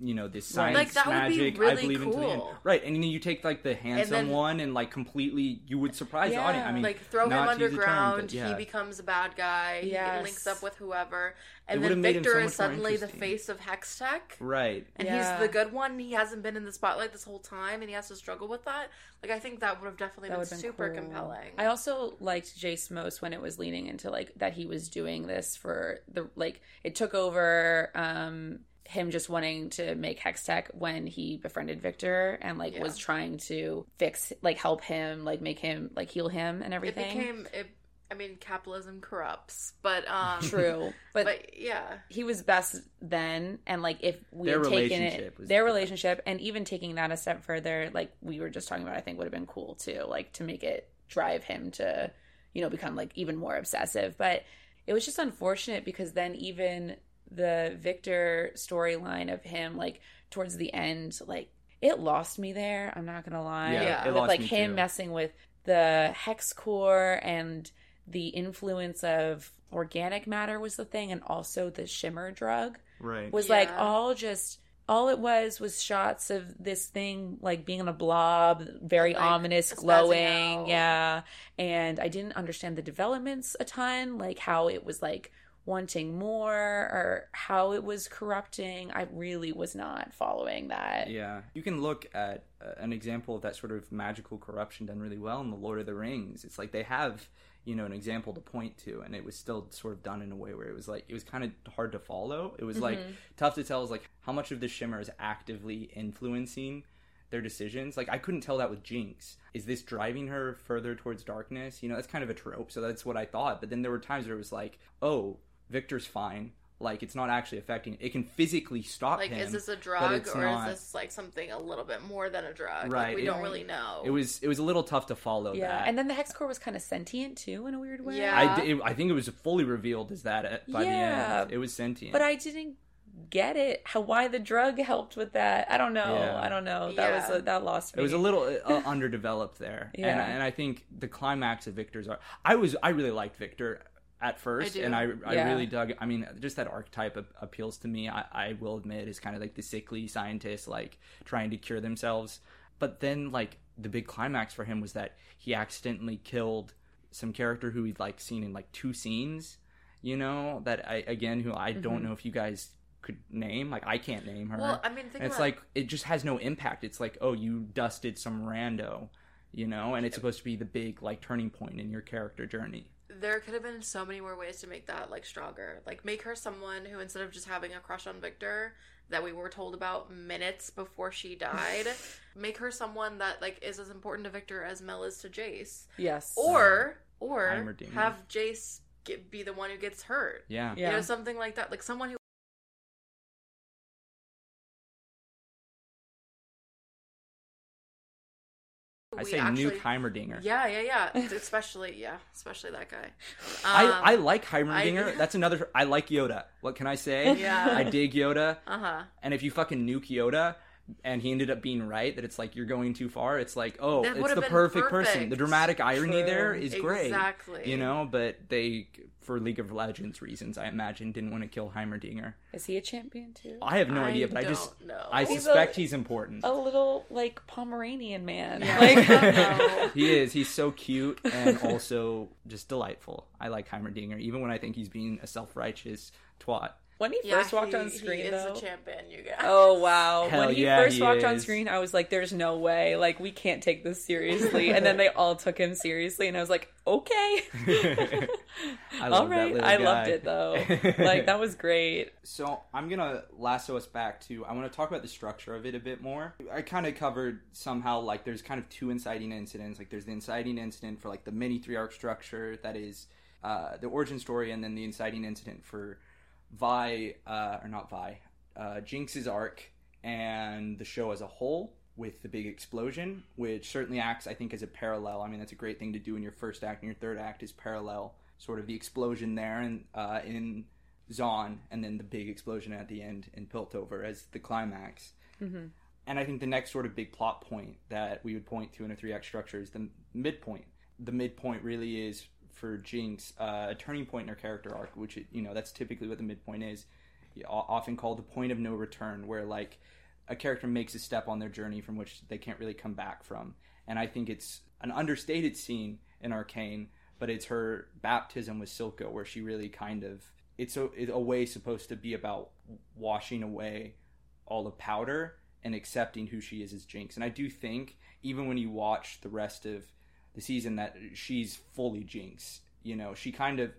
[SPEAKER 2] you know, this science
[SPEAKER 3] Like, that would be
[SPEAKER 2] magic. I
[SPEAKER 3] really
[SPEAKER 2] believe into the end. Right, and then you take like the handsome
[SPEAKER 3] then-
[SPEAKER 2] one and like completely, you would surprise
[SPEAKER 4] Yeah.
[SPEAKER 2] the audience. I mean,
[SPEAKER 3] like throw him
[SPEAKER 2] not to use the term,
[SPEAKER 3] underground,
[SPEAKER 2] but yeah.
[SPEAKER 3] he becomes a bad guy.
[SPEAKER 4] Yes.
[SPEAKER 3] He links up with whoever, and
[SPEAKER 2] would've
[SPEAKER 3] then Viktor
[SPEAKER 2] so
[SPEAKER 3] is suddenly the face of Hextech.
[SPEAKER 2] right.
[SPEAKER 3] and
[SPEAKER 4] Yeah.
[SPEAKER 3] he's the good one. He hasn't been in the spotlight this whole time, and he has to struggle with that. Like I think that would have definitely
[SPEAKER 4] That
[SPEAKER 3] been
[SPEAKER 4] would've been
[SPEAKER 3] super
[SPEAKER 4] cool.
[SPEAKER 3] compelling.
[SPEAKER 4] I also liked Jayce most when it was leaning into like that he was doing this for the like it took over um him just wanting to make Hextech when he befriended Viktor and like
[SPEAKER 3] Yeah.
[SPEAKER 4] was trying to fix like help him like make him like heal him and everything.
[SPEAKER 3] it became. It, I mean, capitalism corrupts, but um,
[SPEAKER 4] True, but,
[SPEAKER 3] But, yeah,
[SPEAKER 4] he was best then and like if we
[SPEAKER 2] Their
[SPEAKER 4] had taken it their
[SPEAKER 2] the best.
[SPEAKER 4] relationship and even taking that a step further like we were just talking about i think would have been cool too like to make it drive him to you know become like even more obsessive but it was just unfortunate because then even the Viktor storyline of him like towards the end like it lost me there i'm not gonna lie
[SPEAKER 2] Yeah,
[SPEAKER 3] Yeah.
[SPEAKER 2] it
[SPEAKER 4] with
[SPEAKER 2] lost
[SPEAKER 4] like
[SPEAKER 2] me
[SPEAKER 4] him
[SPEAKER 2] too.
[SPEAKER 4] messing with the hex core and the influence of organic matter was the thing and also the shimmer drug
[SPEAKER 2] Right.
[SPEAKER 4] was like all just all it was was shots of this thing like being in a blob very
[SPEAKER 3] Like,
[SPEAKER 4] ominous glowing yeah and i didn't understand the developments a ton like how it was like wanting more or how it was corrupting i really was not following that
[SPEAKER 2] Yeah, you can look at uh, an example of that sort of magical corruption done really well in the Lord of the Rings. It's like they have, you know, an example to point to, and it was still sort of done in a way where it was like it was kind of hard to follow. It was like
[SPEAKER 4] Mhm.
[SPEAKER 2] tough to tell, is like how much of the shimmer is actively influencing their decisions. Like I couldn't tell that with Jinx. Is this driving her further towards darkness? You know, that's kind of a trope. So that's what I thought. But then there were times where it was like, oh, Viktor's fine. Like it's not actually affecting. It can physically stop
[SPEAKER 3] like
[SPEAKER 2] him.
[SPEAKER 3] is this a drug or
[SPEAKER 2] not-
[SPEAKER 3] is this like something a little bit more than a drug?
[SPEAKER 2] Right,
[SPEAKER 3] Like, we
[SPEAKER 2] it-
[SPEAKER 3] don't really know.
[SPEAKER 2] It was it was a little tough to follow
[SPEAKER 4] yeah
[SPEAKER 2] that.
[SPEAKER 4] and then the hex core was kind of sentient too in a weird way
[SPEAKER 3] Yeah.
[SPEAKER 2] I, d- it- I think it was fully revealed as that by
[SPEAKER 4] Yeah.
[SPEAKER 2] the end. It was sentient.
[SPEAKER 4] but i didn't get it how why the drug helped with that i don't know
[SPEAKER 2] Yeah.
[SPEAKER 4] i don't know that
[SPEAKER 3] Yeah.
[SPEAKER 4] was a, that lost me
[SPEAKER 2] it was a little uh, underdeveloped there. And,
[SPEAKER 4] Yeah.
[SPEAKER 2] and I think the climax of Viktor's arc. I was I really liked Viktor at first,
[SPEAKER 3] do.
[SPEAKER 2] and I I
[SPEAKER 4] Yeah.
[SPEAKER 2] really dug. I mean, just that archetype ap- appeals to me. I, I will admit is kind of like the sickly scientist, like trying to cure themselves. But then, like the big climax for him was that he accidentally killed some character who he'd like seen in like two scenes. You know that I again, who I don't
[SPEAKER 4] Mhm.
[SPEAKER 2] know if you guys could name. Like I can't name her.
[SPEAKER 3] Well, I mean,
[SPEAKER 2] it's
[SPEAKER 3] about
[SPEAKER 2] like it just has no impact. It's like oh, you dusted some rando, you know, and it's supposed to be the big like turning point in your character journey.
[SPEAKER 3] There could have been so many more ways to make that like stronger. Like make her someone who instead of just having a crush on Viktor that we were told about minutes before she died, make her someone that like is as important to Viktor as Mel is to Jayce.
[SPEAKER 4] Yes.
[SPEAKER 3] Or or have Jayce get, be the one who gets hurt.
[SPEAKER 2] Yeah.
[SPEAKER 4] Yeah.
[SPEAKER 3] You know, something like that. Like someone who
[SPEAKER 2] I say
[SPEAKER 3] actually-
[SPEAKER 2] nuke Heimerdinger.
[SPEAKER 3] Yeah, yeah, yeah. especially, yeah, especially that guy.
[SPEAKER 2] I,
[SPEAKER 3] Um,
[SPEAKER 2] I like Heimerdinger.
[SPEAKER 3] I-
[SPEAKER 2] That's another. I like Yoda. What can I say?
[SPEAKER 3] Yeah.
[SPEAKER 2] I dig Yoda.
[SPEAKER 3] Uh huh.
[SPEAKER 2] And if you fucking nuke Yoda, and he ended up being right, that it's like you're going too far. It's like, oh, it's the
[SPEAKER 3] been
[SPEAKER 2] perfect, person. The dramatic irony
[SPEAKER 4] True.
[SPEAKER 2] there is great.
[SPEAKER 3] Exactly.
[SPEAKER 2] You know, but they, for League of Legends reasons, I imagine, didn't want to kill Heimerdinger.
[SPEAKER 4] Is he a champion too?
[SPEAKER 2] I have no
[SPEAKER 3] I
[SPEAKER 2] idea, but I just
[SPEAKER 3] know.
[SPEAKER 2] I
[SPEAKER 3] He's
[SPEAKER 2] suspect
[SPEAKER 4] a-
[SPEAKER 2] he's important.
[SPEAKER 4] A little like Pomeranian man.
[SPEAKER 3] Yeah.
[SPEAKER 4] Like.
[SPEAKER 2] He is. He's so cute and also just delightful. I like Heimerdinger, even when I think he's being a self-righteous twat.
[SPEAKER 4] When he
[SPEAKER 3] Yeah,
[SPEAKER 4] first walked
[SPEAKER 3] he-
[SPEAKER 4] on screen
[SPEAKER 3] he
[SPEAKER 4] though.
[SPEAKER 3] is a champion, you guys.
[SPEAKER 4] Oh wow!
[SPEAKER 2] Hell
[SPEAKER 4] when he
[SPEAKER 2] yeah,
[SPEAKER 4] first
[SPEAKER 2] he
[SPEAKER 4] walked on screen, I was like, "There's no way! Like, we can't take this seriously." and then they all took him seriously, and I was like, "Okay,
[SPEAKER 2] I
[SPEAKER 4] all
[SPEAKER 2] love
[SPEAKER 4] right."
[SPEAKER 2] little
[SPEAKER 4] I
[SPEAKER 2] guy.
[SPEAKER 4] loved it though. like that was great.
[SPEAKER 2] So I'm gonna lasso us back to I want to talk about the structure of it a bit more. I kind of covered somehow like there's kind of two inciting incidents. Like there's the inciting incident for like the mini three arc structure that is uh, the origin story, and then the inciting incident for Vi uh, or not Vi, uh, Jinx's arc and the show as a whole with the big explosion, which certainly acts I think as a parallel. I mean that's a great thing to do in your first act and your third act is parallel sort of the explosion there and uh, in Zaun, and then the big explosion at the end in Piltover as the climax.
[SPEAKER 4] Mhm.
[SPEAKER 2] And I think the next sort of big plot point that we would point to in a three act structure is the midpoint. The midpoint really is for Jinx uh, a turning point in her character arc, which it, you know that's typically what the midpoint is. Often called the point of no return, where like a character makes a step on their journey from which they can't really come back from. And I think it's an understated scene in Arcane, but it's her baptism with Silco, where she really kind of it's a, it's a way supposed to be about washing away all the powder and accepting who she is as Jinx. And I do think even when you watch the rest of the season that she's fully Jinx. You know, she kind of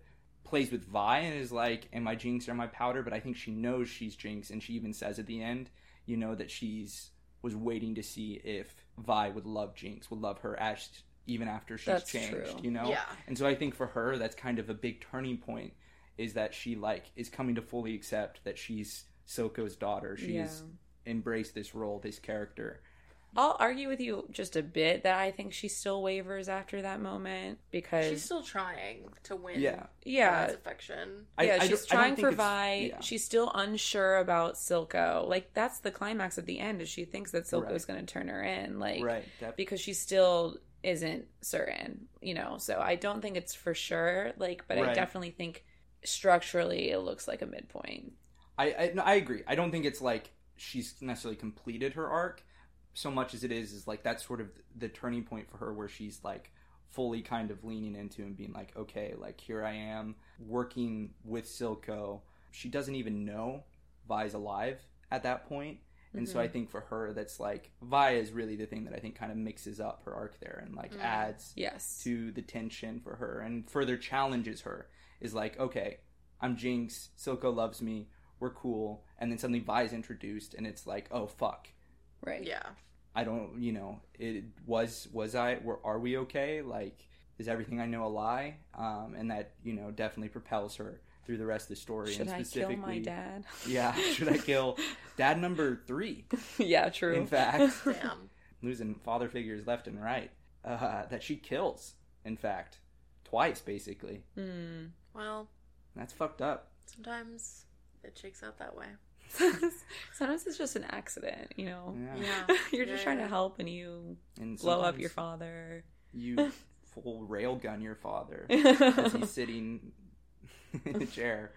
[SPEAKER 2] plays with Vi and is like, "Am I Jinx or am I powder?" But I think she knows she's Jinx, and she even says at the end, you know, that she's was waiting to see if Vi would love Jinx, would love her as even after she's
[SPEAKER 4] That's
[SPEAKER 2] changed.
[SPEAKER 4] true.
[SPEAKER 2] You know,
[SPEAKER 3] Yeah.
[SPEAKER 2] and so I think for her, that's kind of a big turning point. Is that she like is coming to fully accept that she's Silco's daughter. She's
[SPEAKER 4] Yeah.
[SPEAKER 2] embraced this role, this character.
[SPEAKER 4] I'll argue with you just a bit that I think she still wavers after that moment because
[SPEAKER 3] She's still trying to win.
[SPEAKER 2] Yeah.
[SPEAKER 4] yeah,
[SPEAKER 3] Vi's affection.
[SPEAKER 2] I-
[SPEAKER 4] yeah,
[SPEAKER 2] I
[SPEAKER 4] she's
[SPEAKER 2] I
[SPEAKER 4] trying for Vi.
[SPEAKER 2] yeah.
[SPEAKER 4] She's still unsure about Silco. Like that's the climax at the end is she thinks that Silco's
[SPEAKER 2] Right.
[SPEAKER 4] going to turn her in. Like
[SPEAKER 2] Right. That,
[SPEAKER 4] because she still isn't certain, you know. So I don't think it's for sure. Like, but I definitely think structurally it looks like a midpoint.
[SPEAKER 2] I I, no, I agree. I don't think it's like she's necessarily completed her arc so much as it is is like that's sort of the turning point for her where she's like fully kind of leaning into and being like, okay, like here I am working with Silco. She doesn't even know Vi's alive at that point. And so I think for her, that's like Vi is really the thing that I think kind of mixes up her arc there and like
[SPEAKER 3] Mm.
[SPEAKER 2] adds
[SPEAKER 4] Yes.
[SPEAKER 2] to the tension for her and further challenges her is like okay i'm jinx silco loves me we're cool and then suddenly vi is introduced and it's like oh fuck
[SPEAKER 4] right.
[SPEAKER 3] Yeah.
[SPEAKER 2] I don't you know it was was i were, are we okay like is everything i know a lie um and that you know definitely propels her through the rest of the story
[SPEAKER 4] Should
[SPEAKER 2] and
[SPEAKER 4] I kill
[SPEAKER 2] specifically
[SPEAKER 4] my dad?
[SPEAKER 2] yeah should i kill dad number three
[SPEAKER 4] yeah, true.
[SPEAKER 2] in fact
[SPEAKER 3] Damn.
[SPEAKER 2] losing father figures left and right uh that she kills in fact twice basically
[SPEAKER 4] Hmm.
[SPEAKER 3] Well,
[SPEAKER 2] That's fucked up.
[SPEAKER 3] sometimes it shakes out that way.
[SPEAKER 4] Sometimes it's just an accident, you know.
[SPEAKER 2] Yeah.
[SPEAKER 3] Yeah.
[SPEAKER 4] You're just
[SPEAKER 3] Yeah,
[SPEAKER 4] trying
[SPEAKER 3] yeah.
[SPEAKER 4] to help and you
[SPEAKER 2] And
[SPEAKER 4] blow up your father.
[SPEAKER 2] You full railgun your father as he's sitting in the chair.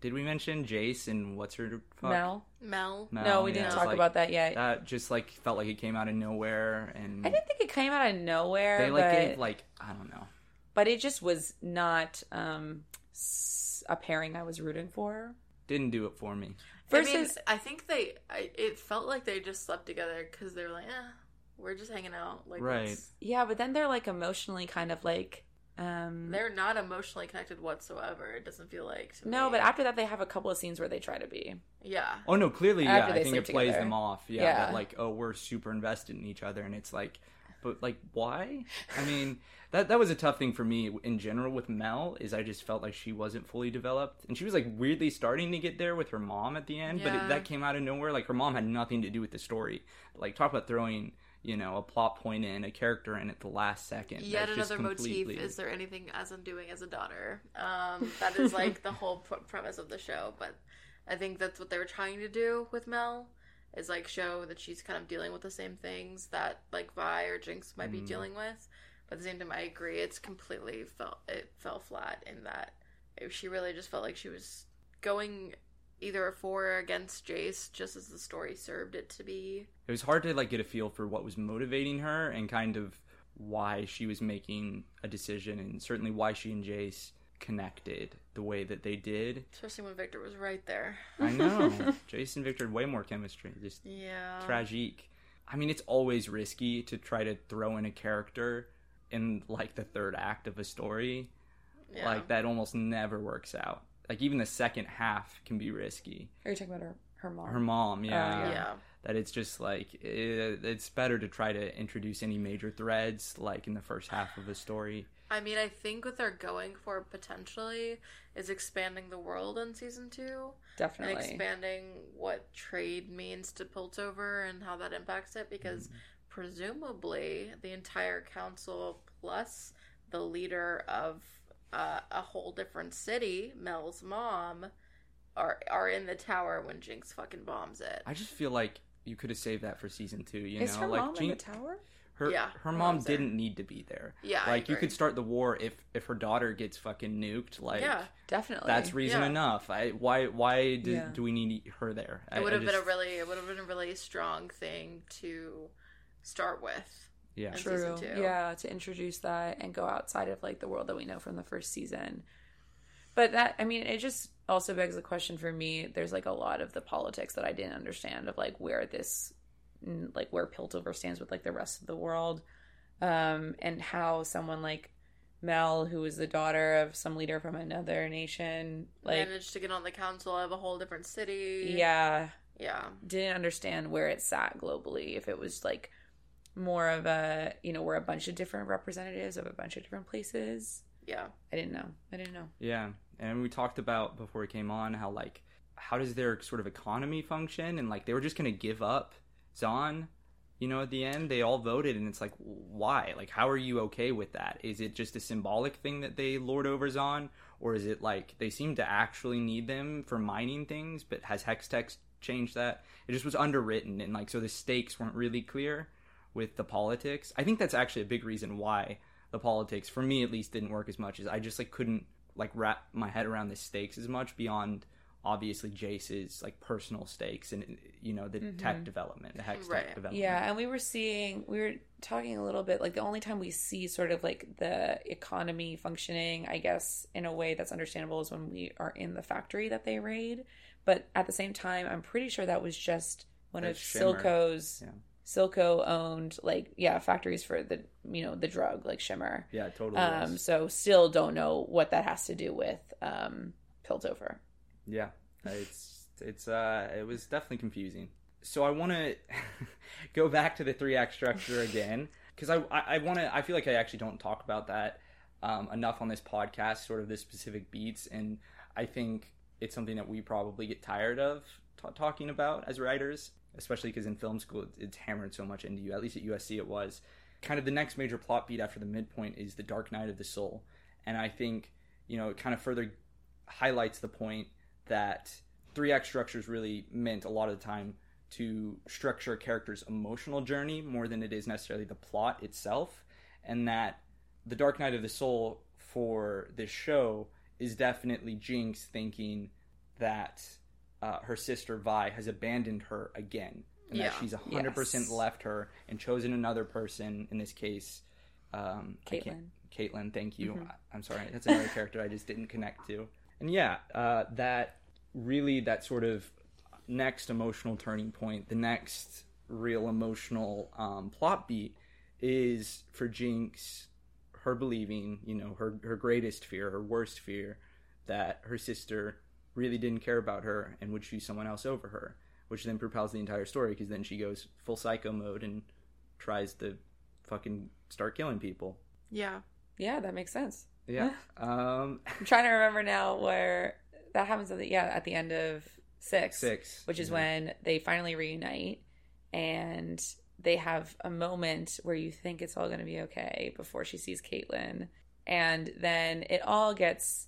[SPEAKER 2] Did we mention Jayce and what's her fuck?
[SPEAKER 4] Mel?
[SPEAKER 3] Mel.
[SPEAKER 2] Mel,
[SPEAKER 4] No, we
[SPEAKER 2] yeah,
[SPEAKER 4] didn't talk
[SPEAKER 2] like-
[SPEAKER 4] about that yet.
[SPEAKER 2] That just like felt like it came out of nowhere, and
[SPEAKER 4] I didn't think it came out of nowhere,
[SPEAKER 2] they like
[SPEAKER 4] but
[SPEAKER 2] gave like I don't know.
[SPEAKER 4] but it just was not um s- a pairing I was rooting for.
[SPEAKER 2] didn't do it for me.
[SPEAKER 3] Versus,
[SPEAKER 4] Versus,
[SPEAKER 3] I, mean, I think they. I, it felt like they just slept together because they were like, eh, we're just hanging out. Like,
[SPEAKER 2] Right.
[SPEAKER 3] let's-
[SPEAKER 4] yeah, but then they're like emotionally kind of like, um,
[SPEAKER 3] They're not emotionally connected whatsoever. It doesn't feel like. to
[SPEAKER 4] no,
[SPEAKER 3] me.
[SPEAKER 4] but after that they have a couple of scenes where they try to be.
[SPEAKER 3] yeah,
[SPEAKER 2] Oh no, clearly, yeah. I think it
[SPEAKER 4] sleep
[SPEAKER 2] plays them off. Yeah,
[SPEAKER 4] Yeah.
[SPEAKER 2] that, like oh, we're super invested in each other, and it's like, but like, why? I mean, that that was a tough thing for me in general with Mel. Is I just felt like she wasn't fully developed, and she was like weirdly starting to get there with her mom at the end, but it, that came out of nowhere. Like her mom had nothing to do with the story. Like talk about throwing. You know, a plot point in, a character in at the last second.
[SPEAKER 3] yet another
[SPEAKER 2] completely-
[SPEAKER 3] motif. Is there anything as I'm doing as a daughter? Um, that is like the whole pr- premise of the show. But I think that's what they were trying to do with Mel. Is like show that she's kind of dealing with the same things that like Vi or Jinx might be
[SPEAKER 2] Mm.
[SPEAKER 3] dealing with. But at the same time, I agree. It's completely felt It fell flat in that it, she really just felt like she was going either for or against Jayce, just as the story served it to be.
[SPEAKER 2] it was hard to like get a feel for what was motivating her and kind of why she was making a decision and certainly why she and Jayce connected the way that they did.
[SPEAKER 3] Especially when Viktor was right there.
[SPEAKER 2] I know. Jason Viktor had way more chemistry. Just
[SPEAKER 3] Yeah.
[SPEAKER 2] tragique. I mean, it's always risky to try to throw in a character in like the third act of a story.
[SPEAKER 3] Yeah.
[SPEAKER 2] Like that almost never works out. Like even the second half can be risky.
[SPEAKER 4] Are you talking about her her mom?
[SPEAKER 2] Her mom, yeah.
[SPEAKER 3] yeah.
[SPEAKER 2] That it's just like it, it's better to try to introduce any major threads like in the first half of the story
[SPEAKER 3] I mean, I think what they're going for potentially is expanding the world in season two and
[SPEAKER 4] Definitely.
[SPEAKER 3] expanding what trade means to Piltover and how that impacts it because presumably the entire council plus the leader of uh, a whole different city, Mel's mom, are are in the tower when Jinx fucking bombs it.
[SPEAKER 2] i just feel like you could have saved that for season two you
[SPEAKER 4] Is
[SPEAKER 2] know
[SPEAKER 4] her
[SPEAKER 2] like
[SPEAKER 4] mom in the tower?
[SPEAKER 2] her
[SPEAKER 3] Yeah,
[SPEAKER 2] her
[SPEAKER 3] her
[SPEAKER 2] mom
[SPEAKER 3] there.
[SPEAKER 2] didn't need to be there
[SPEAKER 3] Yeah, I
[SPEAKER 2] like you could start the war if if her daughter gets fucking nuked like
[SPEAKER 3] yeah,
[SPEAKER 4] Definitely.
[SPEAKER 2] that's reason
[SPEAKER 3] Yeah.
[SPEAKER 2] enough i why why do,
[SPEAKER 4] Yeah.
[SPEAKER 2] do we need her there
[SPEAKER 3] it would have been a really it would have been a really strong thing to start with.
[SPEAKER 2] yeah
[SPEAKER 3] in
[SPEAKER 4] True.
[SPEAKER 3] season two.
[SPEAKER 4] Yeah, to introduce that and go outside of like the world that we know from the first season. But that, I mean, it just also begs the question for me. There's like a lot of the politics that I didn't understand of like where this, like where Piltover stands with like the rest of the world, um, and how someone like Mel, who is the daughter of some leader from another nation, like
[SPEAKER 3] managed to get on the council of a whole different city.
[SPEAKER 4] yeah,
[SPEAKER 3] Yeah.
[SPEAKER 4] didn't understand where it sat globally. If it was like more of a, you know, we're a bunch of different representatives of a bunch of different places.
[SPEAKER 3] Yeah.
[SPEAKER 4] I didn't know. I didn't know.
[SPEAKER 2] Yeah, and we talked about before we came on how like how does their sort of economy function, and like they were just gonna give up Zaun, you know, at the end they all voted, and it's like why? Like how are you okay with that? Is it just a symbolic thing that they lord over Zaun, or is it like they seem to actually need them for mining things? But has Hextech changed that? It just was underwritten, and like so the stakes weren't really clear with the politics. I think that's actually a big reason why the politics for me at least didn't work as much as I just like couldn't like wrap my head around the stakes as much beyond obviously Jayce's like personal stakes and you know the tech development, the hex
[SPEAKER 3] Right.
[SPEAKER 2] tech development.
[SPEAKER 4] Mm-hmm. Yeah, and we were seeing, we were talking a little bit like the only time we see sort of like the economy functioning, I guess, in a way that's understandable is when we are in the factory that they raid. But at the same time, I'm pretty sure that was just one
[SPEAKER 2] That's
[SPEAKER 4] of
[SPEAKER 2] Shimmer.
[SPEAKER 4] Silco's.
[SPEAKER 2] Yeah.
[SPEAKER 4] Silco owned like yeah factories for the you know the drug like Shimmer.
[SPEAKER 2] Yeah, totally.
[SPEAKER 4] Um, so still don't know what that has to do with um, Piltover.
[SPEAKER 2] Yeah, it's it's uh it was definitely confusing. So I want to go back to the three act structure again because I I, I want to I feel like I actually don't talk about that um, enough on this podcast, sort of the specific beats, and I think it's something that we probably get tired of ta talking about as writers, especially because in film school it's, it's hammered so much into you. At least at USC it was. Kind of the next major plot beat after the midpoint is the Dark Night of the Soul, and I think you know it kind of further highlights the point that three act structures really meant a lot of the time to structure a character's emotional journey more than it is necessarily the plot itself and that the dark night of the soul for this show is definitely jinx thinking that uh, her sister vi has abandoned her again and
[SPEAKER 3] Yeah.
[SPEAKER 2] that she's 100% left her and chosen another person in this case um,
[SPEAKER 4] Caitlyn.
[SPEAKER 2] Caitlyn, thank you.
[SPEAKER 4] Mhm.
[SPEAKER 2] I- I'm sorry, that's another character I just didn't connect to. And yeah, uh, that really that sort of next emotional turning point, the next real emotional um, plot beat is for Jinx, her believing, you know, her her greatest fear, her worst fear, that her sister really didn't care about her and would choose someone else over her, which then propels the entire story because then she goes full psycho mode and tries to fucking start killing people.
[SPEAKER 3] Yeah.
[SPEAKER 4] Yeah, that makes sense.
[SPEAKER 2] Yeah. um,
[SPEAKER 4] I'm trying to remember now where that happens at the yeah at the end of six,
[SPEAKER 2] six,
[SPEAKER 4] which is
[SPEAKER 2] yeah.
[SPEAKER 4] when they finally reunite and they have a moment where you think it's all going to be okay before she sees Caitlyn, and then it all gets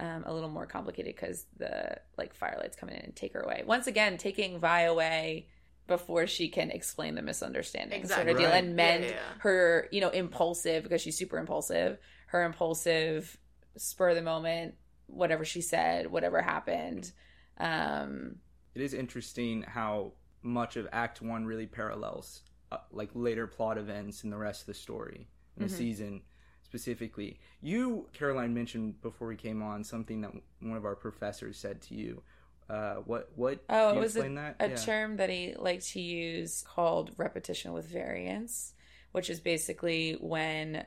[SPEAKER 4] um, a little more complicated because the like firelights coming in and take her away once again, taking Vi away before she can explain the misunderstanding sort
[SPEAKER 3] Exactly.
[SPEAKER 4] of deal
[SPEAKER 2] Right.
[SPEAKER 4] and mend
[SPEAKER 3] Yeah, yeah, yeah.
[SPEAKER 4] her you know impulsive because she's super impulsive her impulsive spur of the moment whatever she said whatever happened um
[SPEAKER 2] it is interesting how much of Act One really parallels uh, like later plot events in the rest of the story in the
[SPEAKER 4] Mhm.
[SPEAKER 2] season specifically. You, Caroline, mentioned before we came on something that one of our professors said to you. Uh, what? What?
[SPEAKER 4] Oh, it was
[SPEAKER 2] explain that?
[SPEAKER 4] a
[SPEAKER 2] Yeah.
[SPEAKER 4] term that he liked to use called repetition with variance, which is basically when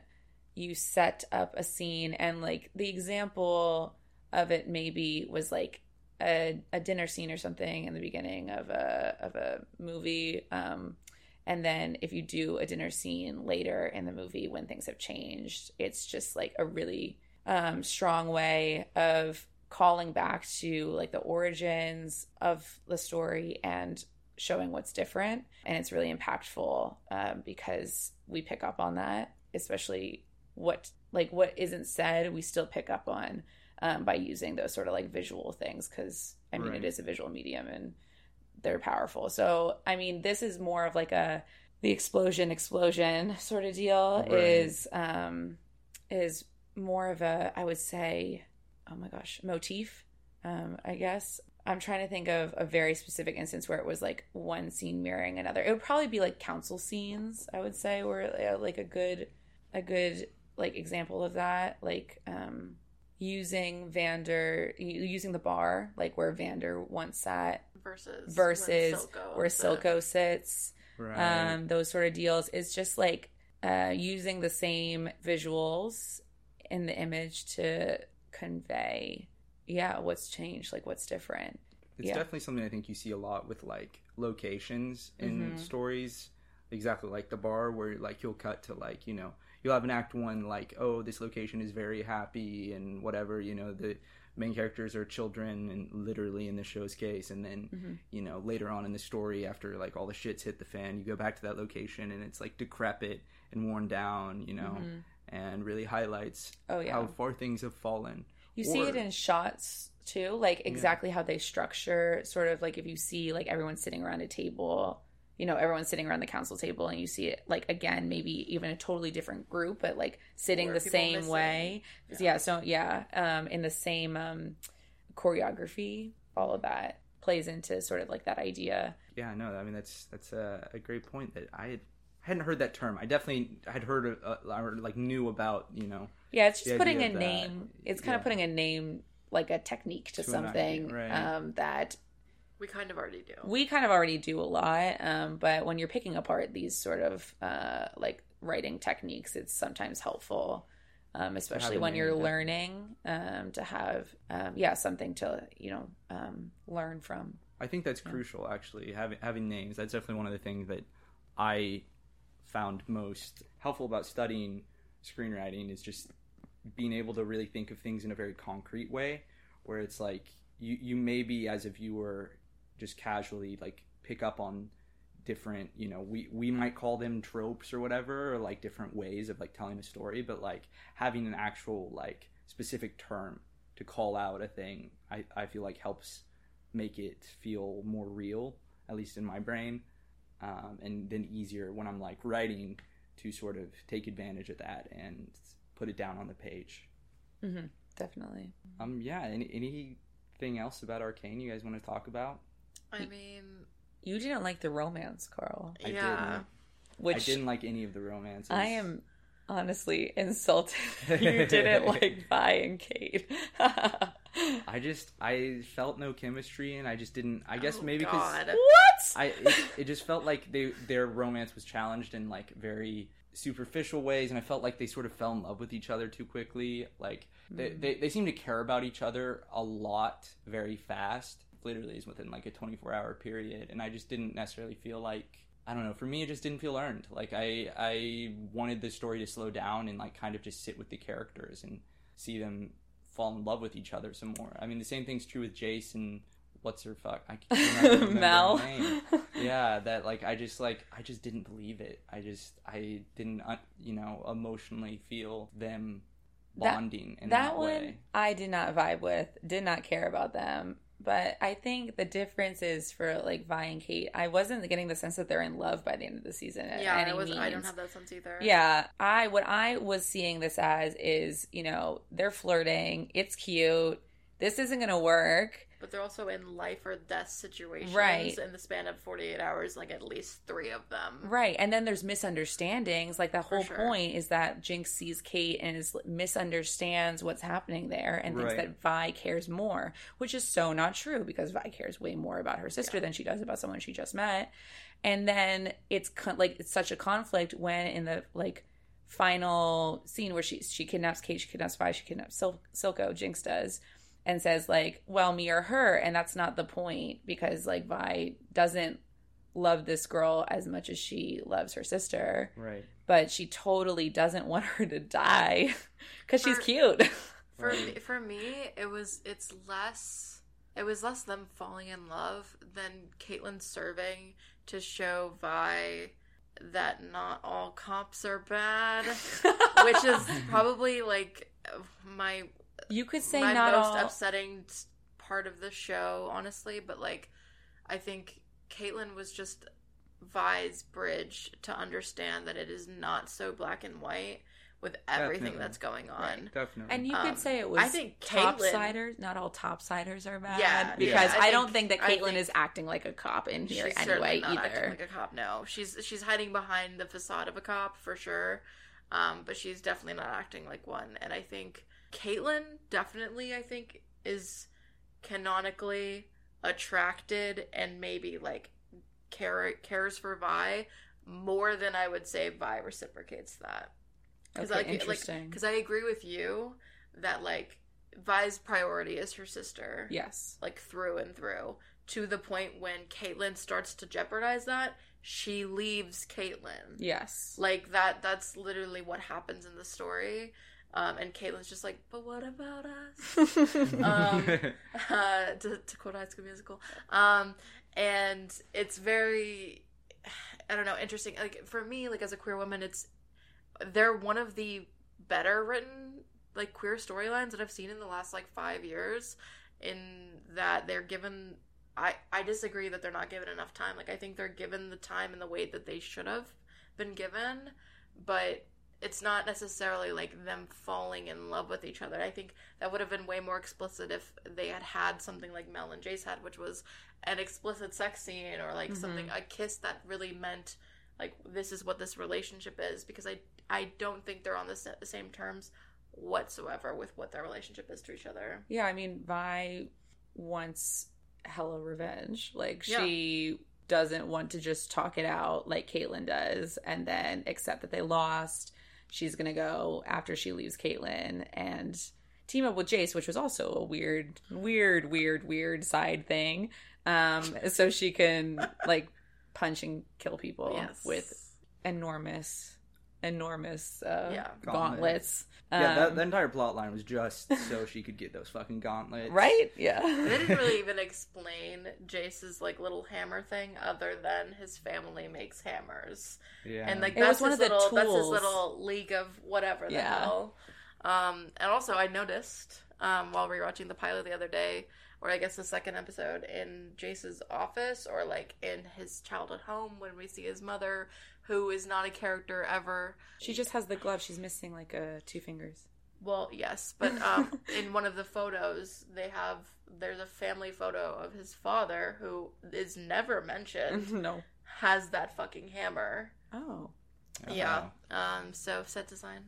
[SPEAKER 4] you set up a scene and like the example of it maybe was like a, a dinner scene or something in the beginning of a of a movie um and then if you do a dinner scene later in the movie when things have changed it's just like a really um strong way of calling back to like the origins of the story and showing what's different and it's really impactful um, because we pick up on that especially what like what isn't said we still pick up on um, by using those sort of like visual things because i mean
[SPEAKER 2] Right.
[SPEAKER 4] it is a visual medium and they're powerful. So i mean this is more of like a the explosion explosion sort of deal
[SPEAKER 2] Right.
[SPEAKER 4] is um is more of a i would say oh my gosh motif um i guess. I'm trying to think of a very specific instance where it was like one scene mirroring another. It would probably be like council scenes i would say were uh, like a good a good like example of that. Like um using vander using the bar like where vander once sat
[SPEAKER 3] Versus
[SPEAKER 4] versus
[SPEAKER 3] when
[SPEAKER 4] where
[SPEAKER 3] sit.
[SPEAKER 4] silco sits
[SPEAKER 2] Right.
[SPEAKER 4] um, those sort of deals is just like uh, using the same visuals in the image to convey, yeah, what's changed, like what's different.
[SPEAKER 2] It's
[SPEAKER 4] Yeah.
[SPEAKER 2] definitely something I think you see a lot with like locations in
[SPEAKER 4] Mhm.
[SPEAKER 2] stories. Exactly like the bar where like you'll cut to like, you know, you'll have an act one like, oh, this location is very happy and whatever, you know, the main characters are children and literally in the show's case and then
[SPEAKER 4] Mhm.
[SPEAKER 2] you know later on in the story after like all the shits hit the fan you go back to that location and it's like decrepit and worn down you know
[SPEAKER 4] Mhm.
[SPEAKER 2] and really highlights
[SPEAKER 4] Oh yeah,
[SPEAKER 2] how far things have fallen
[SPEAKER 4] you see it in shots too, like exactly how they structure. Sort of like if you see like everyone sitting around a table, you know, everyone's sitting around the council table, and you see it like again, maybe even a totally different group, but like sitting
[SPEAKER 3] Where
[SPEAKER 4] the same
[SPEAKER 3] missing.
[SPEAKER 4] way.
[SPEAKER 3] Yeah.
[SPEAKER 4] yeah so yeah um in the same um choreography all of that plays into sort of like that idea
[SPEAKER 2] yeah no i mean that's that's a, a great point that i had hadn't heard that term i definitely had heard of, uh, or like knew about you know
[SPEAKER 4] yeah it's just putting a
[SPEAKER 2] that,
[SPEAKER 4] name it's kind of putting a name like a technique to,
[SPEAKER 2] To
[SPEAKER 4] something
[SPEAKER 2] idea, right.
[SPEAKER 4] um that
[SPEAKER 3] We kind of already do.
[SPEAKER 4] we kind of already do a lot um but when you're picking apart these sort of uh like writing techniques it's sometimes helpful um, especially when you're learning um, to have um, yeah something to you know um, learn from
[SPEAKER 2] i think that's
[SPEAKER 4] Yeah.
[SPEAKER 2] crucial actually having having names that's definitely one of the things that i found most helpful about studying screenwriting is just being able to really think of things in a very concrete way where it's like you you maybe as a viewer just casually like pick up on different you know we we might call them tropes or whatever or like different ways of like telling a story but like having an actual like specific term to call out a thing i i feel like helps make it feel more real at least in my brain um, and then easier when i'm like writing to sort of take advantage of that and put it down on the page.
[SPEAKER 4] Mm-hmm. definitely.
[SPEAKER 2] Um yeah any, anything else about arcane you guys want to talk about
[SPEAKER 3] I mean,
[SPEAKER 4] You didn't like the romance, Carl,
[SPEAKER 2] I
[SPEAKER 3] yeah.
[SPEAKER 2] didn't.
[SPEAKER 4] which
[SPEAKER 2] i didn't like any of the romances
[SPEAKER 4] I am honestly insulted. you didn't like Vi and Kate.
[SPEAKER 2] I just I felt no chemistry, and I just didn't. I guess
[SPEAKER 3] Oh,
[SPEAKER 2] maybe because
[SPEAKER 4] what?
[SPEAKER 2] I it, it just felt like they their romance was challenged in like very superficial ways, and I felt like they sort of fell in love with each other too quickly. Like they hmm. they, they seem to care about each other a lot very fast. Literally, is within like a twenty four hour period, and I just didn't necessarily feel like. I don't know. For me, it just didn't feel earned. Like I, I wanted the story to slow down and like kind of just sit with the characters and see them fall in love with each other some more. I mean, the same thing's true with Jayce and what's her fuck? I can't remember her
[SPEAKER 4] Mel.
[SPEAKER 2] name. Yeah, that like I just like I just didn't believe it. I just I didn't uh, you know emotionally feel them
[SPEAKER 4] That-
[SPEAKER 2] bonding in
[SPEAKER 4] that
[SPEAKER 2] that,
[SPEAKER 4] one
[SPEAKER 2] way.
[SPEAKER 4] I did not vibe with, did not care about them. But I think the difference is for like Vi and Kate. I wasn't getting the sense that they're in love by the end of the season. At
[SPEAKER 3] yeah,
[SPEAKER 4] any
[SPEAKER 3] I was. I don't have that sense either.
[SPEAKER 4] Yeah, I what I was seeing this as is, you know, they're flirting. It's cute. This isn't going to work.
[SPEAKER 3] But they're also in life or death situations.
[SPEAKER 4] Right.
[SPEAKER 3] In the span of forty eight hours, like at least three of them.
[SPEAKER 4] Right. And then there's misunderstandings. Like the whole
[SPEAKER 3] sure.
[SPEAKER 4] point is that Jinx sees Kate and is misunderstands what's happening there and thinks
[SPEAKER 2] Right.
[SPEAKER 4] that Vi cares more, which is so not true because Vi cares way more about her sister
[SPEAKER 3] Yeah.
[SPEAKER 4] than she does about someone she just met. And then it's con- like it's such a conflict when in the like final scene where she she kidnaps Kate, she kidnaps Vi, she kidnaps Sil- Silco, Jinx does, and says like, "Well, me or her," and that's not the point because like Vi doesn't love this girl as much as she loves her sister,
[SPEAKER 2] Right.
[SPEAKER 4] but she totally doesn't want her to die because she's cute.
[SPEAKER 3] For me, for me, it was it's less it was less them falling in love than Caitlyn serving to show Vi that not all cops are bad, which is probably like my
[SPEAKER 4] you could say
[SPEAKER 3] my
[SPEAKER 4] not
[SPEAKER 3] most
[SPEAKER 4] all.
[SPEAKER 3] upsetting part of the show, honestly. But like, I think Caitlyn was just Vi's bridge to understand that it is not so black and white with everything
[SPEAKER 2] Definitely.
[SPEAKER 3] that's going on.
[SPEAKER 4] Right.
[SPEAKER 2] Definitely.
[SPEAKER 4] And you
[SPEAKER 3] Um,
[SPEAKER 4] could say it was
[SPEAKER 3] I think
[SPEAKER 4] top
[SPEAKER 3] Caitlyn-
[SPEAKER 4] siders. Not all top siders are bad.
[SPEAKER 3] Yeah,
[SPEAKER 4] because
[SPEAKER 3] yeah.
[SPEAKER 4] I,
[SPEAKER 3] I
[SPEAKER 4] don't think
[SPEAKER 3] think-
[SPEAKER 4] that
[SPEAKER 3] I
[SPEAKER 4] Caitlyn
[SPEAKER 3] think-
[SPEAKER 4] is acting like a cop in here
[SPEAKER 3] she's
[SPEAKER 4] anyway
[SPEAKER 3] certainly not acting
[SPEAKER 4] either.
[SPEAKER 3] like a cop. No, she's she's hiding behind the facade of a cop for sure, um, but she's definitely not acting like one. And I think Caitlyn definitely, I think, is canonically attracted and maybe like care cares for Vi more than I would say Vi reciprocates that. Because
[SPEAKER 4] Okay,
[SPEAKER 3] like, like,
[SPEAKER 4] interesting.
[SPEAKER 3] because I agree with you that like Vi's priority is her sister
[SPEAKER 4] yes.
[SPEAKER 3] like through and through to the point when Caitlyn starts to jeopardize that, she leaves Caitlyn.
[SPEAKER 4] Yes.
[SPEAKER 3] Like that that's literally what happens in the story. Um, and Caitlyn's just like, but what about us? um, uh, to, to quote High School Musical. Um, and it's very, I don't know, interesting. Like for me, like as a queer woman, it's they're one of the better written like queer storylines that I've seen in the last like five years. In that they're given, I I disagree that they're not given enough time. Like I think they're given the time and the weight that they should have been given, but it's not necessarily like them falling in love with each other. I think that would have been way more explicit if they had had something like Mel and Jayce had, which was an explicit sex scene or like
[SPEAKER 4] Mhm.
[SPEAKER 3] something a kiss that really meant like this is what this relationship is. Because I I don't think they're on the sa- same terms whatsoever with what their relationship is to each other.
[SPEAKER 4] Yeah, I mean, Vi wants hella revenge. Like
[SPEAKER 3] Yeah.
[SPEAKER 4] she doesn't want to just talk it out like Caitlyn does and then accept that they lost. She's gonna go after she leaves Caitlyn and team up with Jayce, which was also a weird, weird, weird, weird side thing. Um, so she can like punch and kill people
[SPEAKER 3] yes,
[SPEAKER 4] with enormous, enormous uh,
[SPEAKER 3] Yeah.
[SPEAKER 4] gauntlets.
[SPEAKER 2] yeah, that,
[SPEAKER 4] Um,
[SPEAKER 2] that entire plot line was just so she could get those fucking gauntlets.
[SPEAKER 4] right? Yeah.
[SPEAKER 3] They didn't really even explain Jayce's like little hammer thing other than his family makes hammers.
[SPEAKER 2] Yeah.
[SPEAKER 3] and like
[SPEAKER 4] It
[SPEAKER 3] that's
[SPEAKER 4] was one
[SPEAKER 3] his
[SPEAKER 4] of the
[SPEAKER 3] little that's his little league of whatever the
[SPEAKER 4] Yeah.
[SPEAKER 3] hell. Um, and also I noticed um, while rewatching the pilot the other day, or I guess the second episode, in Jayce's office or like in his childhood home when we see his mother, who is not a character ever.
[SPEAKER 4] She just has the glove. She's missing like uh, two fingers.
[SPEAKER 3] Well, yes, but um, in one of the photos, they have there's a family photo of his father who is never mentioned
[SPEAKER 4] no.
[SPEAKER 3] has that fucking hammer.
[SPEAKER 4] Oh.
[SPEAKER 3] Yeah. Um, so set design.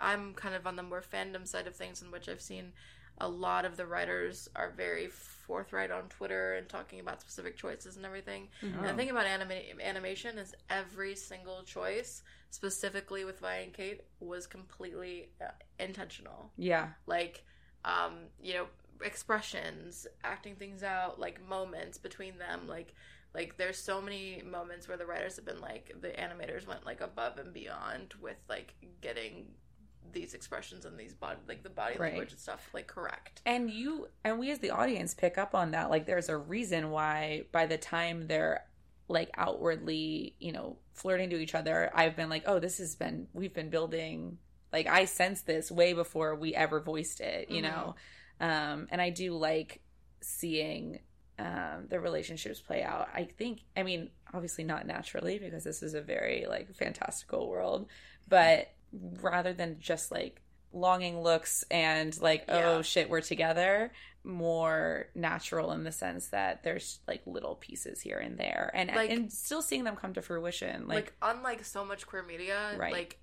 [SPEAKER 3] I'm kind of on the more fandom side of things in which I've seen a lot of the writers are very forthright on Twitter and talking about specific choices and everything.
[SPEAKER 4] Mm-hmm.
[SPEAKER 3] And the thing about anima- animation is every single choice, specifically with Vi and Kate, was completely uh, intentional.
[SPEAKER 4] Yeah.
[SPEAKER 3] Like, um, you know, expressions, acting things out, like moments between them, like. Like there's so many moments where the writers have been like the animators went like above and beyond with like getting these expressions and these body like the body
[SPEAKER 4] Right.
[SPEAKER 3] language and stuff like correct.
[SPEAKER 4] And you and we as the audience pick up on that. Like there's a reason why by the time they're like outwardly, you know, flirting to each other, I've been like, oh, this has been we've been building like I sensed this way before we ever voiced it, you
[SPEAKER 3] Mhm.
[SPEAKER 4] know. Um and I do like seeing um the relationships play out. I think I mean, obviously not naturally because this is a very like fantastical world, but rather than just like longing looks and like oh shit we're together more natural in the sense that there's like little pieces here and there and
[SPEAKER 3] Like-
[SPEAKER 4] and still seeing them come to fruition
[SPEAKER 3] Like,
[SPEAKER 4] like,
[SPEAKER 3] unlike so much queer media,
[SPEAKER 4] Right.
[SPEAKER 3] like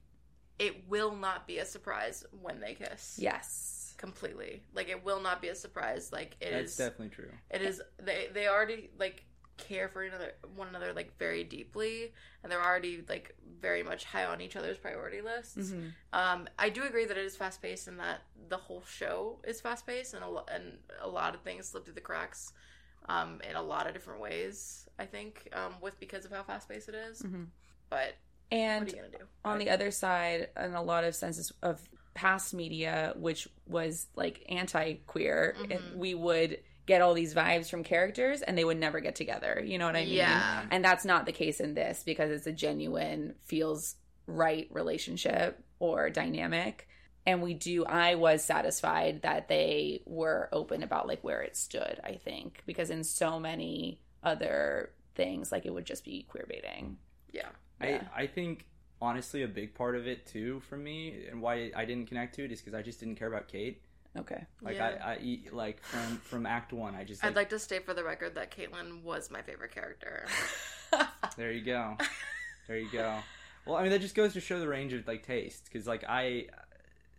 [SPEAKER 3] it will not be a surprise when they kiss.
[SPEAKER 4] yes
[SPEAKER 3] Completely. Like it will not be a surprise. Like it
[SPEAKER 2] That's
[SPEAKER 3] is.
[SPEAKER 2] definitely true.
[SPEAKER 3] It is. They they already like care for another one another like very deeply, and they're already like very much high on each other's priority lists.
[SPEAKER 4] Mhm.
[SPEAKER 3] Um, I do agree that it is fast paced and that the whole show is fast paced and a lo- and a lot of things slip through the cracks, um, in a lot of different ways. I think um, with because of how fast paced it is.
[SPEAKER 4] Mhm.
[SPEAKER 3] But
[SPEAKER 4] and
[SPEAKER 3] what are you gonna do?
[SPEAKER 4] on the other side in a lot of senses of past media which was like anti-queer
[SPEAKER 3] Mhm.
[SPEAKER 4] and we would get all these vibes from characters and they would never get together you know what i mean
[SPEAKER 3] Yeah.
[SPEAKER 4] and that's not the case in this because it's a genuine feels right relationship or dynamic and we do i was satisfied that they were open about like where it stood i think because in so many other things like it would just be queer baiting
[SPEAKER 3] Yeah.
[SPEAKER 4] Yeah.
[SPEAKER 2] I I think honestly a big part of it too for me and why I didn't connect to it is because I just didn't care about Kate.
[SPEAKER 4] Okay
[SPEAKER 2] Like
[SPEAKER 3] Yeah.
[SPEAKER 2] I, I like from from Act One, I just
[SPEAKER 3] I'd like to state for the record that Caitlyn was my favorite character.
[SPEAKER 2] There you go. there you go. Well, I mean, that just goes to show the range of like taste, because like I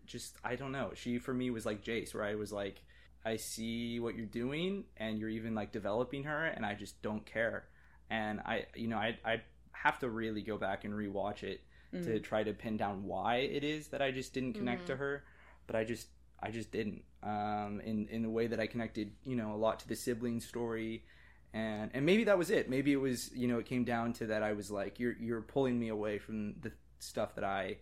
[SPEAKER 2] just I don't know. She for me was like Jayce, where I was like, I see what you're doing, and you're even like developing her, and I just don't care. And I, you know, I I have to really go back and rewatch it to mm. try to pin down why it is that I just didn't connect mm-hmm. to her, but I just I just didn't. Um, in in the way that I connected, you know, a lot to the sibling story, and and maybe that was it. Maybe it was you know it came down to that I was like you're you're pulling me away from the stuff that I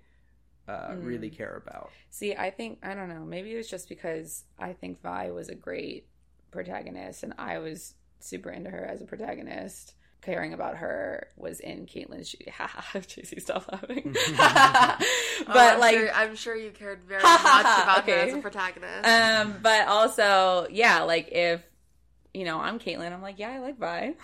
[SPEAKER 2] uh,
[SPEAKER 4] Mm.
[SPEAKER 2] really care about.
[SPEAKER 4] See, I think I don't know. Maybe it was just because I think Vi was a great protagonist, and I was super into her as a protagonist. Caring about her was in Caitlyn's shoes. Ha JC, stop laughing. but
[SPEAKER 3] Oh, I'm
[SPEAKER 4] like,
[SPEAKER 3] sure, I'm sure you cared very much about her as a protagonist.
[SPEAKER 4] um, but also, yeah, like if you know I'm Caitlyn, I'm like, yeah, I like Vi.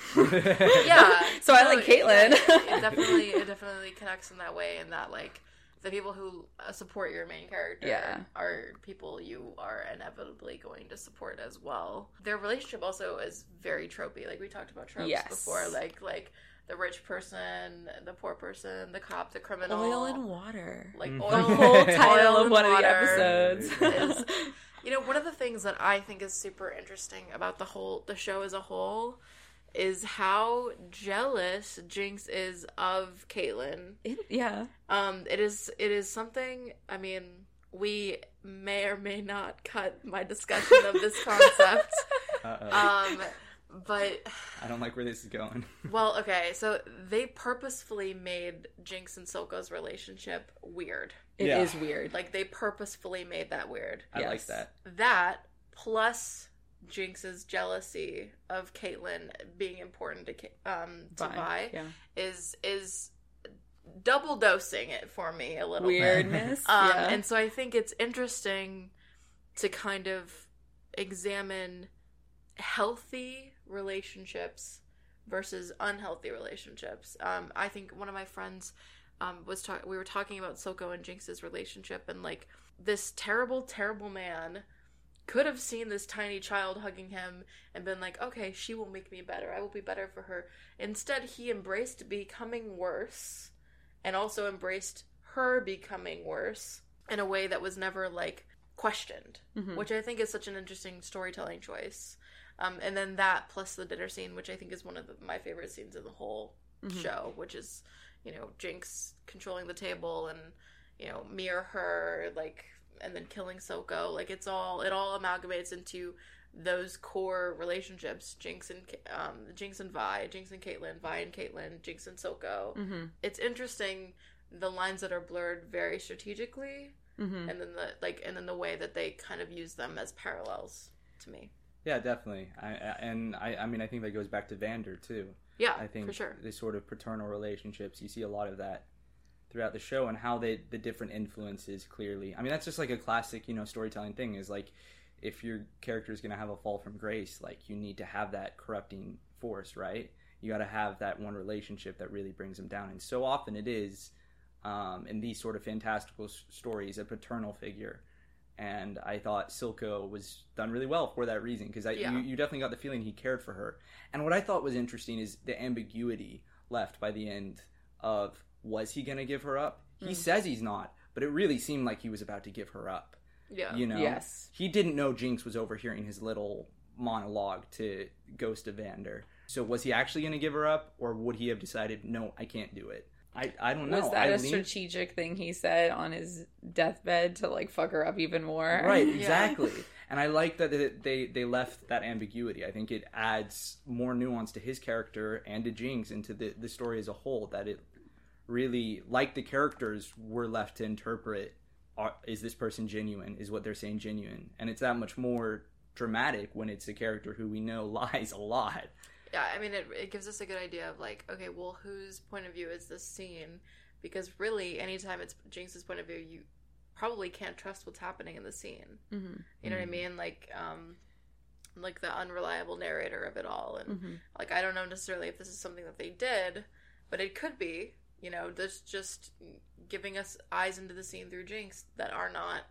[SPEAKER 3] yeah,
[SPEAKER 4] So I like Caitlyn.
[SPEAKER 3] yeah, it definitely, it definitely connects in that way, and that like the people who uh, support your main character
[SPEAKER 4] Yeah.
[SPEAKER 3] are people you are inevitably going to support as well. Their relationship also is very tropey. Like we talked about tropes
[SPEAKER 4] Yes.
[SPEAKER 3] before, like like the rich person, the poor person, the cop, the criminal,
[SPEAKER 4] Oil and water.
[SPEAKER 3] like
[SPEAKER 2] Mhm.
[SPEAKER 3] oil,
[SPEAKER 4] the whole title of
[SPEAKER 3] and
[SPEAKER 4] one of the
[SPEAKER 3] water
[SPEAKER 4] episodes.
[SPEAKER 3] is- you know, one of the things that I think is super interesting about the whole the show as a whole is how jealous Jinx is of Caitlyn.
[SPEAKER 4] yeah.
[SPEAKER 3] Um, it is it is something. I mean, we may or may not cut my discussion of this concept.
[SPEAKER 2] Uh-oh.
[SPEAKER 3] Um, but
[SPEAKER 2] I don't like where this is going.
[SPEAKER 3] well, okay, so they purposefully made Jinx and Silco's relationship weird.
[SPEAKER 4] It is
[SPEAKER 2] Yeah.
[SPEAKER 4] weird.
[SPEAKER 3] Like they purposefully made that weird.
[SPEAKER 2] I like that.
[SPEAKER 3] that plus Jinx's jealousy of Caitlyn being important to um to
[SPEAKER 4] Fine.
[SPEAKER 3] Vi
[SPEAKER 4] Yeah.
[SPEAKER 3] is is double dosing it for me a little bit.
[SPEAKER 4] Weirdness.
[SPEAKER 3] Um,
[SPEAKER 4] yeah.
[SPEAKER 3] and so I think it's interesting to kind of examine healthy relationships versus unhealthy relationships. Um, I think one of my friends um, was talking. We were talking about Silco and Jinx's relationship, and like this terrible, terrible man could have seen this tiny child hugging him and been like, "Okay, she will make me better. I will be better for her." Instead, he embraced becoming worse, and also embraced her becoming worse in a way that was never like questioned,
[SPEAKER 4] Mhm.
[SPEAKER 3] which I think is such an interesting storytelling choice. Um, and then that plus the dinner scene, which I think is one of the, my favorite scenes in the whole
[SPEAKER 4] Mhm.
[SPEAKER 3] show, which is you know Jinx controlling the table and you know mirror her like and then killing Silco. Like it's all it all amalgamates into those core relationships: Jinx and um, Jinx and Vi, Jinx and Caitlyn, Vi and Caitlyn, Jinx and Silco.
[SPEAKER 4] Mm-hmm.
[SPEAKER 3] It's interesting the lines that are blurred very strategically,
[SPEAKER 4] Mm-hmm.
[SPEAKER 3] and then the like, and then the way that they kind of use them as parallels to me.
[SPEAKER 2] Yeah, definitely. I, I, and I, I mean, I think that goes back to Vander too.
[SPEAKER 3] Yeah,
[SPEAKER 2] I think
[SPEAKER 3] for sure.
[SPEAKER 2] the sort of paternal relationships you see a lot of that throughout the show and how they the different influences clearly. I mean, that's just like a classic, you know, storytelling thing is like if your character is going to have a fall from grace, like you need to have that corrupting force, right? You got to have that one relationship that really brings them down, and so often it is um, in these sort of fantastical s- stories a paternal figure. And I thought Silco was done really well for that reason because
[SPEAKER 3] Yeah.
[SPEAKER 2] you, you definitely got the feeling he cared for her. And what I thought was interesting is the ambiguity left by the end of was he going to give her up? He
[SPEAKER 4] Mm.
[SPEAKER 2] says he's not, but it really seemed like he was about to give her up.
[SPEAKER 3] Yeah,
[SPEAKER 2] You know,
[SPEAKER 4] Yes.
[SPEAKER 2] he didn't know Jinx was overhearing his little monologue to Ghost of Vander. So was he actually going to give her up, or would he have decided, no, I can't do it? I, I don't know.
[SPEAKER 4] Was that
[SPEAKER 2] I
[SPEAKER 4] a
[SPEAKER 2] lean-
[SPEAKER 4] strategic thing he said on his deathbed to like fuck her up even more?
[SPEAKER 2] Right,
[SPEAKER 3] Yeah.
[SPEAKER 2] exactly. And I like that they they left that ambiguity. I think it adds more nuance to his character and to Jinx and to the the story as a whole. That it really, like the characters, were left to interpret: are, is this person genuine? Is what they're saying genuine? And it's that much more dramatic when it's a character who we know lies a lot.
[SPEAKER 3] yeah. I mean, it it gives us a good idea of like, okay, well, whose point of view is this scene? Because really, anytime it's Jinx's point of view, you probably can't trust what's happening in the scene.
[SPEAKER 4] Mm-hmm.
[SPEAKER 3] You know what I
[SPEAKER 2] Mhm.
[SPEAKER 3] mean? Like, um, like the unreliable narrator of it all, and
[SPEAKER 4] Mm-hmm.
[SPEAKER 3] like I don't know necessarily if this is something that they did, but it could be. You know, this just giving us eyes into the scene through Jinx that are not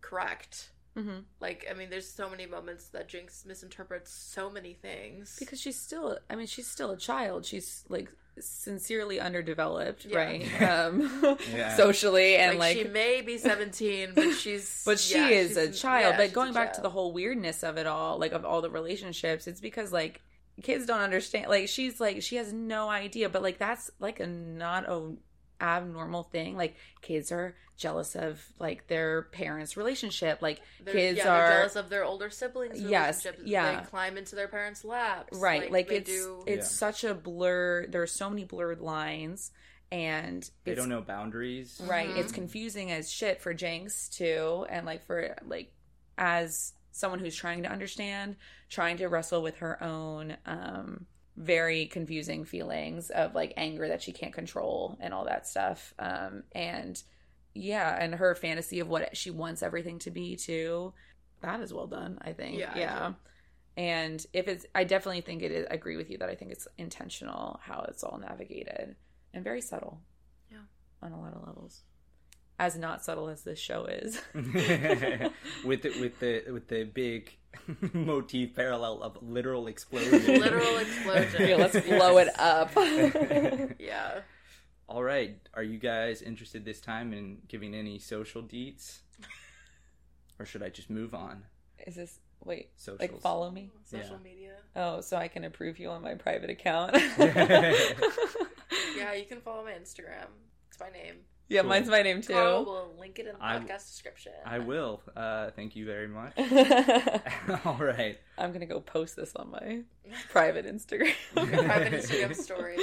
[SPEAKER 3] correct.
[SPEAKER 4] Mm-hmm.
[SPEAKER 3] Like, I mean, there's so many moments that Jinx misinterprets so many things.
[SPEAKER 4] Because she's still, I mean, she's still a child. She's like sincerely underdeveloped,
[SPEAKER 3] Yeah.
[SPEAKER 4] right? Um,
[SPEAKER 2] Yeah.
[SPEAKER 4] socially and
[SPEAKER 3] like,
[SPEAKER 4] like,
[SPEAKER 3] she may be 17, but she's
[SPEAKER 4] but she
[SPEAKER 3] yeah,
[SPEAKER 4] is a child.
[SPEAKER 3] yeah,
[SPEAKER 4] but going back to the whole weirdness of it all, like of all the relationships, it's because like kids don't understand. Like she's like she has no idea, but like that's like a not a abnormal thing. Like kids are jealous of like their parents' relationship. Like
[SPEAKER 3] They're-
[SPEAKER 4] kids
[SPEAKER 3] yeah,
[SPEAKER 4] are
[SPEAKER 3] jealous of their older siblings.
[SPEAKER 4] Yes,
[SPEAKER 3] relationships.
[SPEAKER 4] yeah.
[SPEAKER 3] they climb into their parents' laps.
[SPEAKER 4] right like,
[SPEAKER 3] they
[SPEAKER 4] it's
[SPEAKER 3] do.
[SPEAKER 4] it's
[SPEAKER 2] Yeah.
[SPEAKER 4] such a blur there are so many blurred lines and
[SPEAKER 2] They
[SPEAKER 4] it's
[SPEAKER 2] don't know boundaries.
[SPEAKER 4] right
[SPEAKER 3] Mhm.
[SPEAKER 4] it's confusing as shit for jinx too and like for like as someone who's trying to understand trying to wrestle with her own um very confusing feelings of like anger that she can't control and all that stuff. Um and yeah and her fantasy of what she wants everything to be too that is well done i think.
[SPEAKER 3] Yeah,
[SPEAKER 4] yeah. and if it's i definitely think it is I agree with you that i think it's intentional how it's all navigated and very subtle
[SPEAKER 3] Yeah.
[SPEAKER 4] on a lot of levels as not subtle as this show is
[SPEAKER 2] with the with the with the big motif parallel of literal explosion.
[SPEAKER 3] Literal explosion.
[SPEAKER 4] yeah, let's blow it up
[SPEAKER 3] yeah.
[SPEAKER 2] All right, are you guys interested this time in giving any social deets, or should I just move on?
[SPEAKER 4] is this wait
[SPEAKER 2] Socials.
[SPEAKER 4] like follow me
[SPEAKER 3] Social
[SPEAKER 2] Yeah.
[SPEAKER 3] media.
[SPEAKER 4] oh so i can approve you on my private account
[SPEAKER 3] Yeah, you can follow my Instagram. It's my name.
[SPEAKER 4] Yeah
[SPEAKER 2] Cool.
[SPEAKER 4] mine's my name too
[SPEAKER 3] Carl will link it in the
[SPEAKER 2] I-
[SPEAKER 3] podcast description.
[SPEAKER 2] I will. Uh, thank you very much. All right.
[SPEAKER 4] I'm gonna go post this on my private instagram
[SPEAKER 3] Private Instagram story.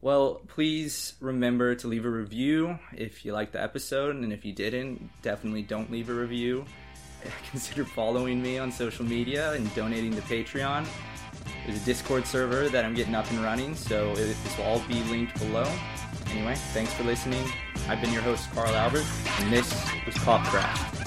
[SPEAKER 2] Well, please remember to leave a review if you liked the episode, and if you didn't, definitely don't leave a review. Consider following me on social media and donating to Patreon. There's a Discord server that I'm getting up and running, so this will all be linked below. Anyway, thanks for listening. I've been your host, Carl Albert, and this was Popcraft.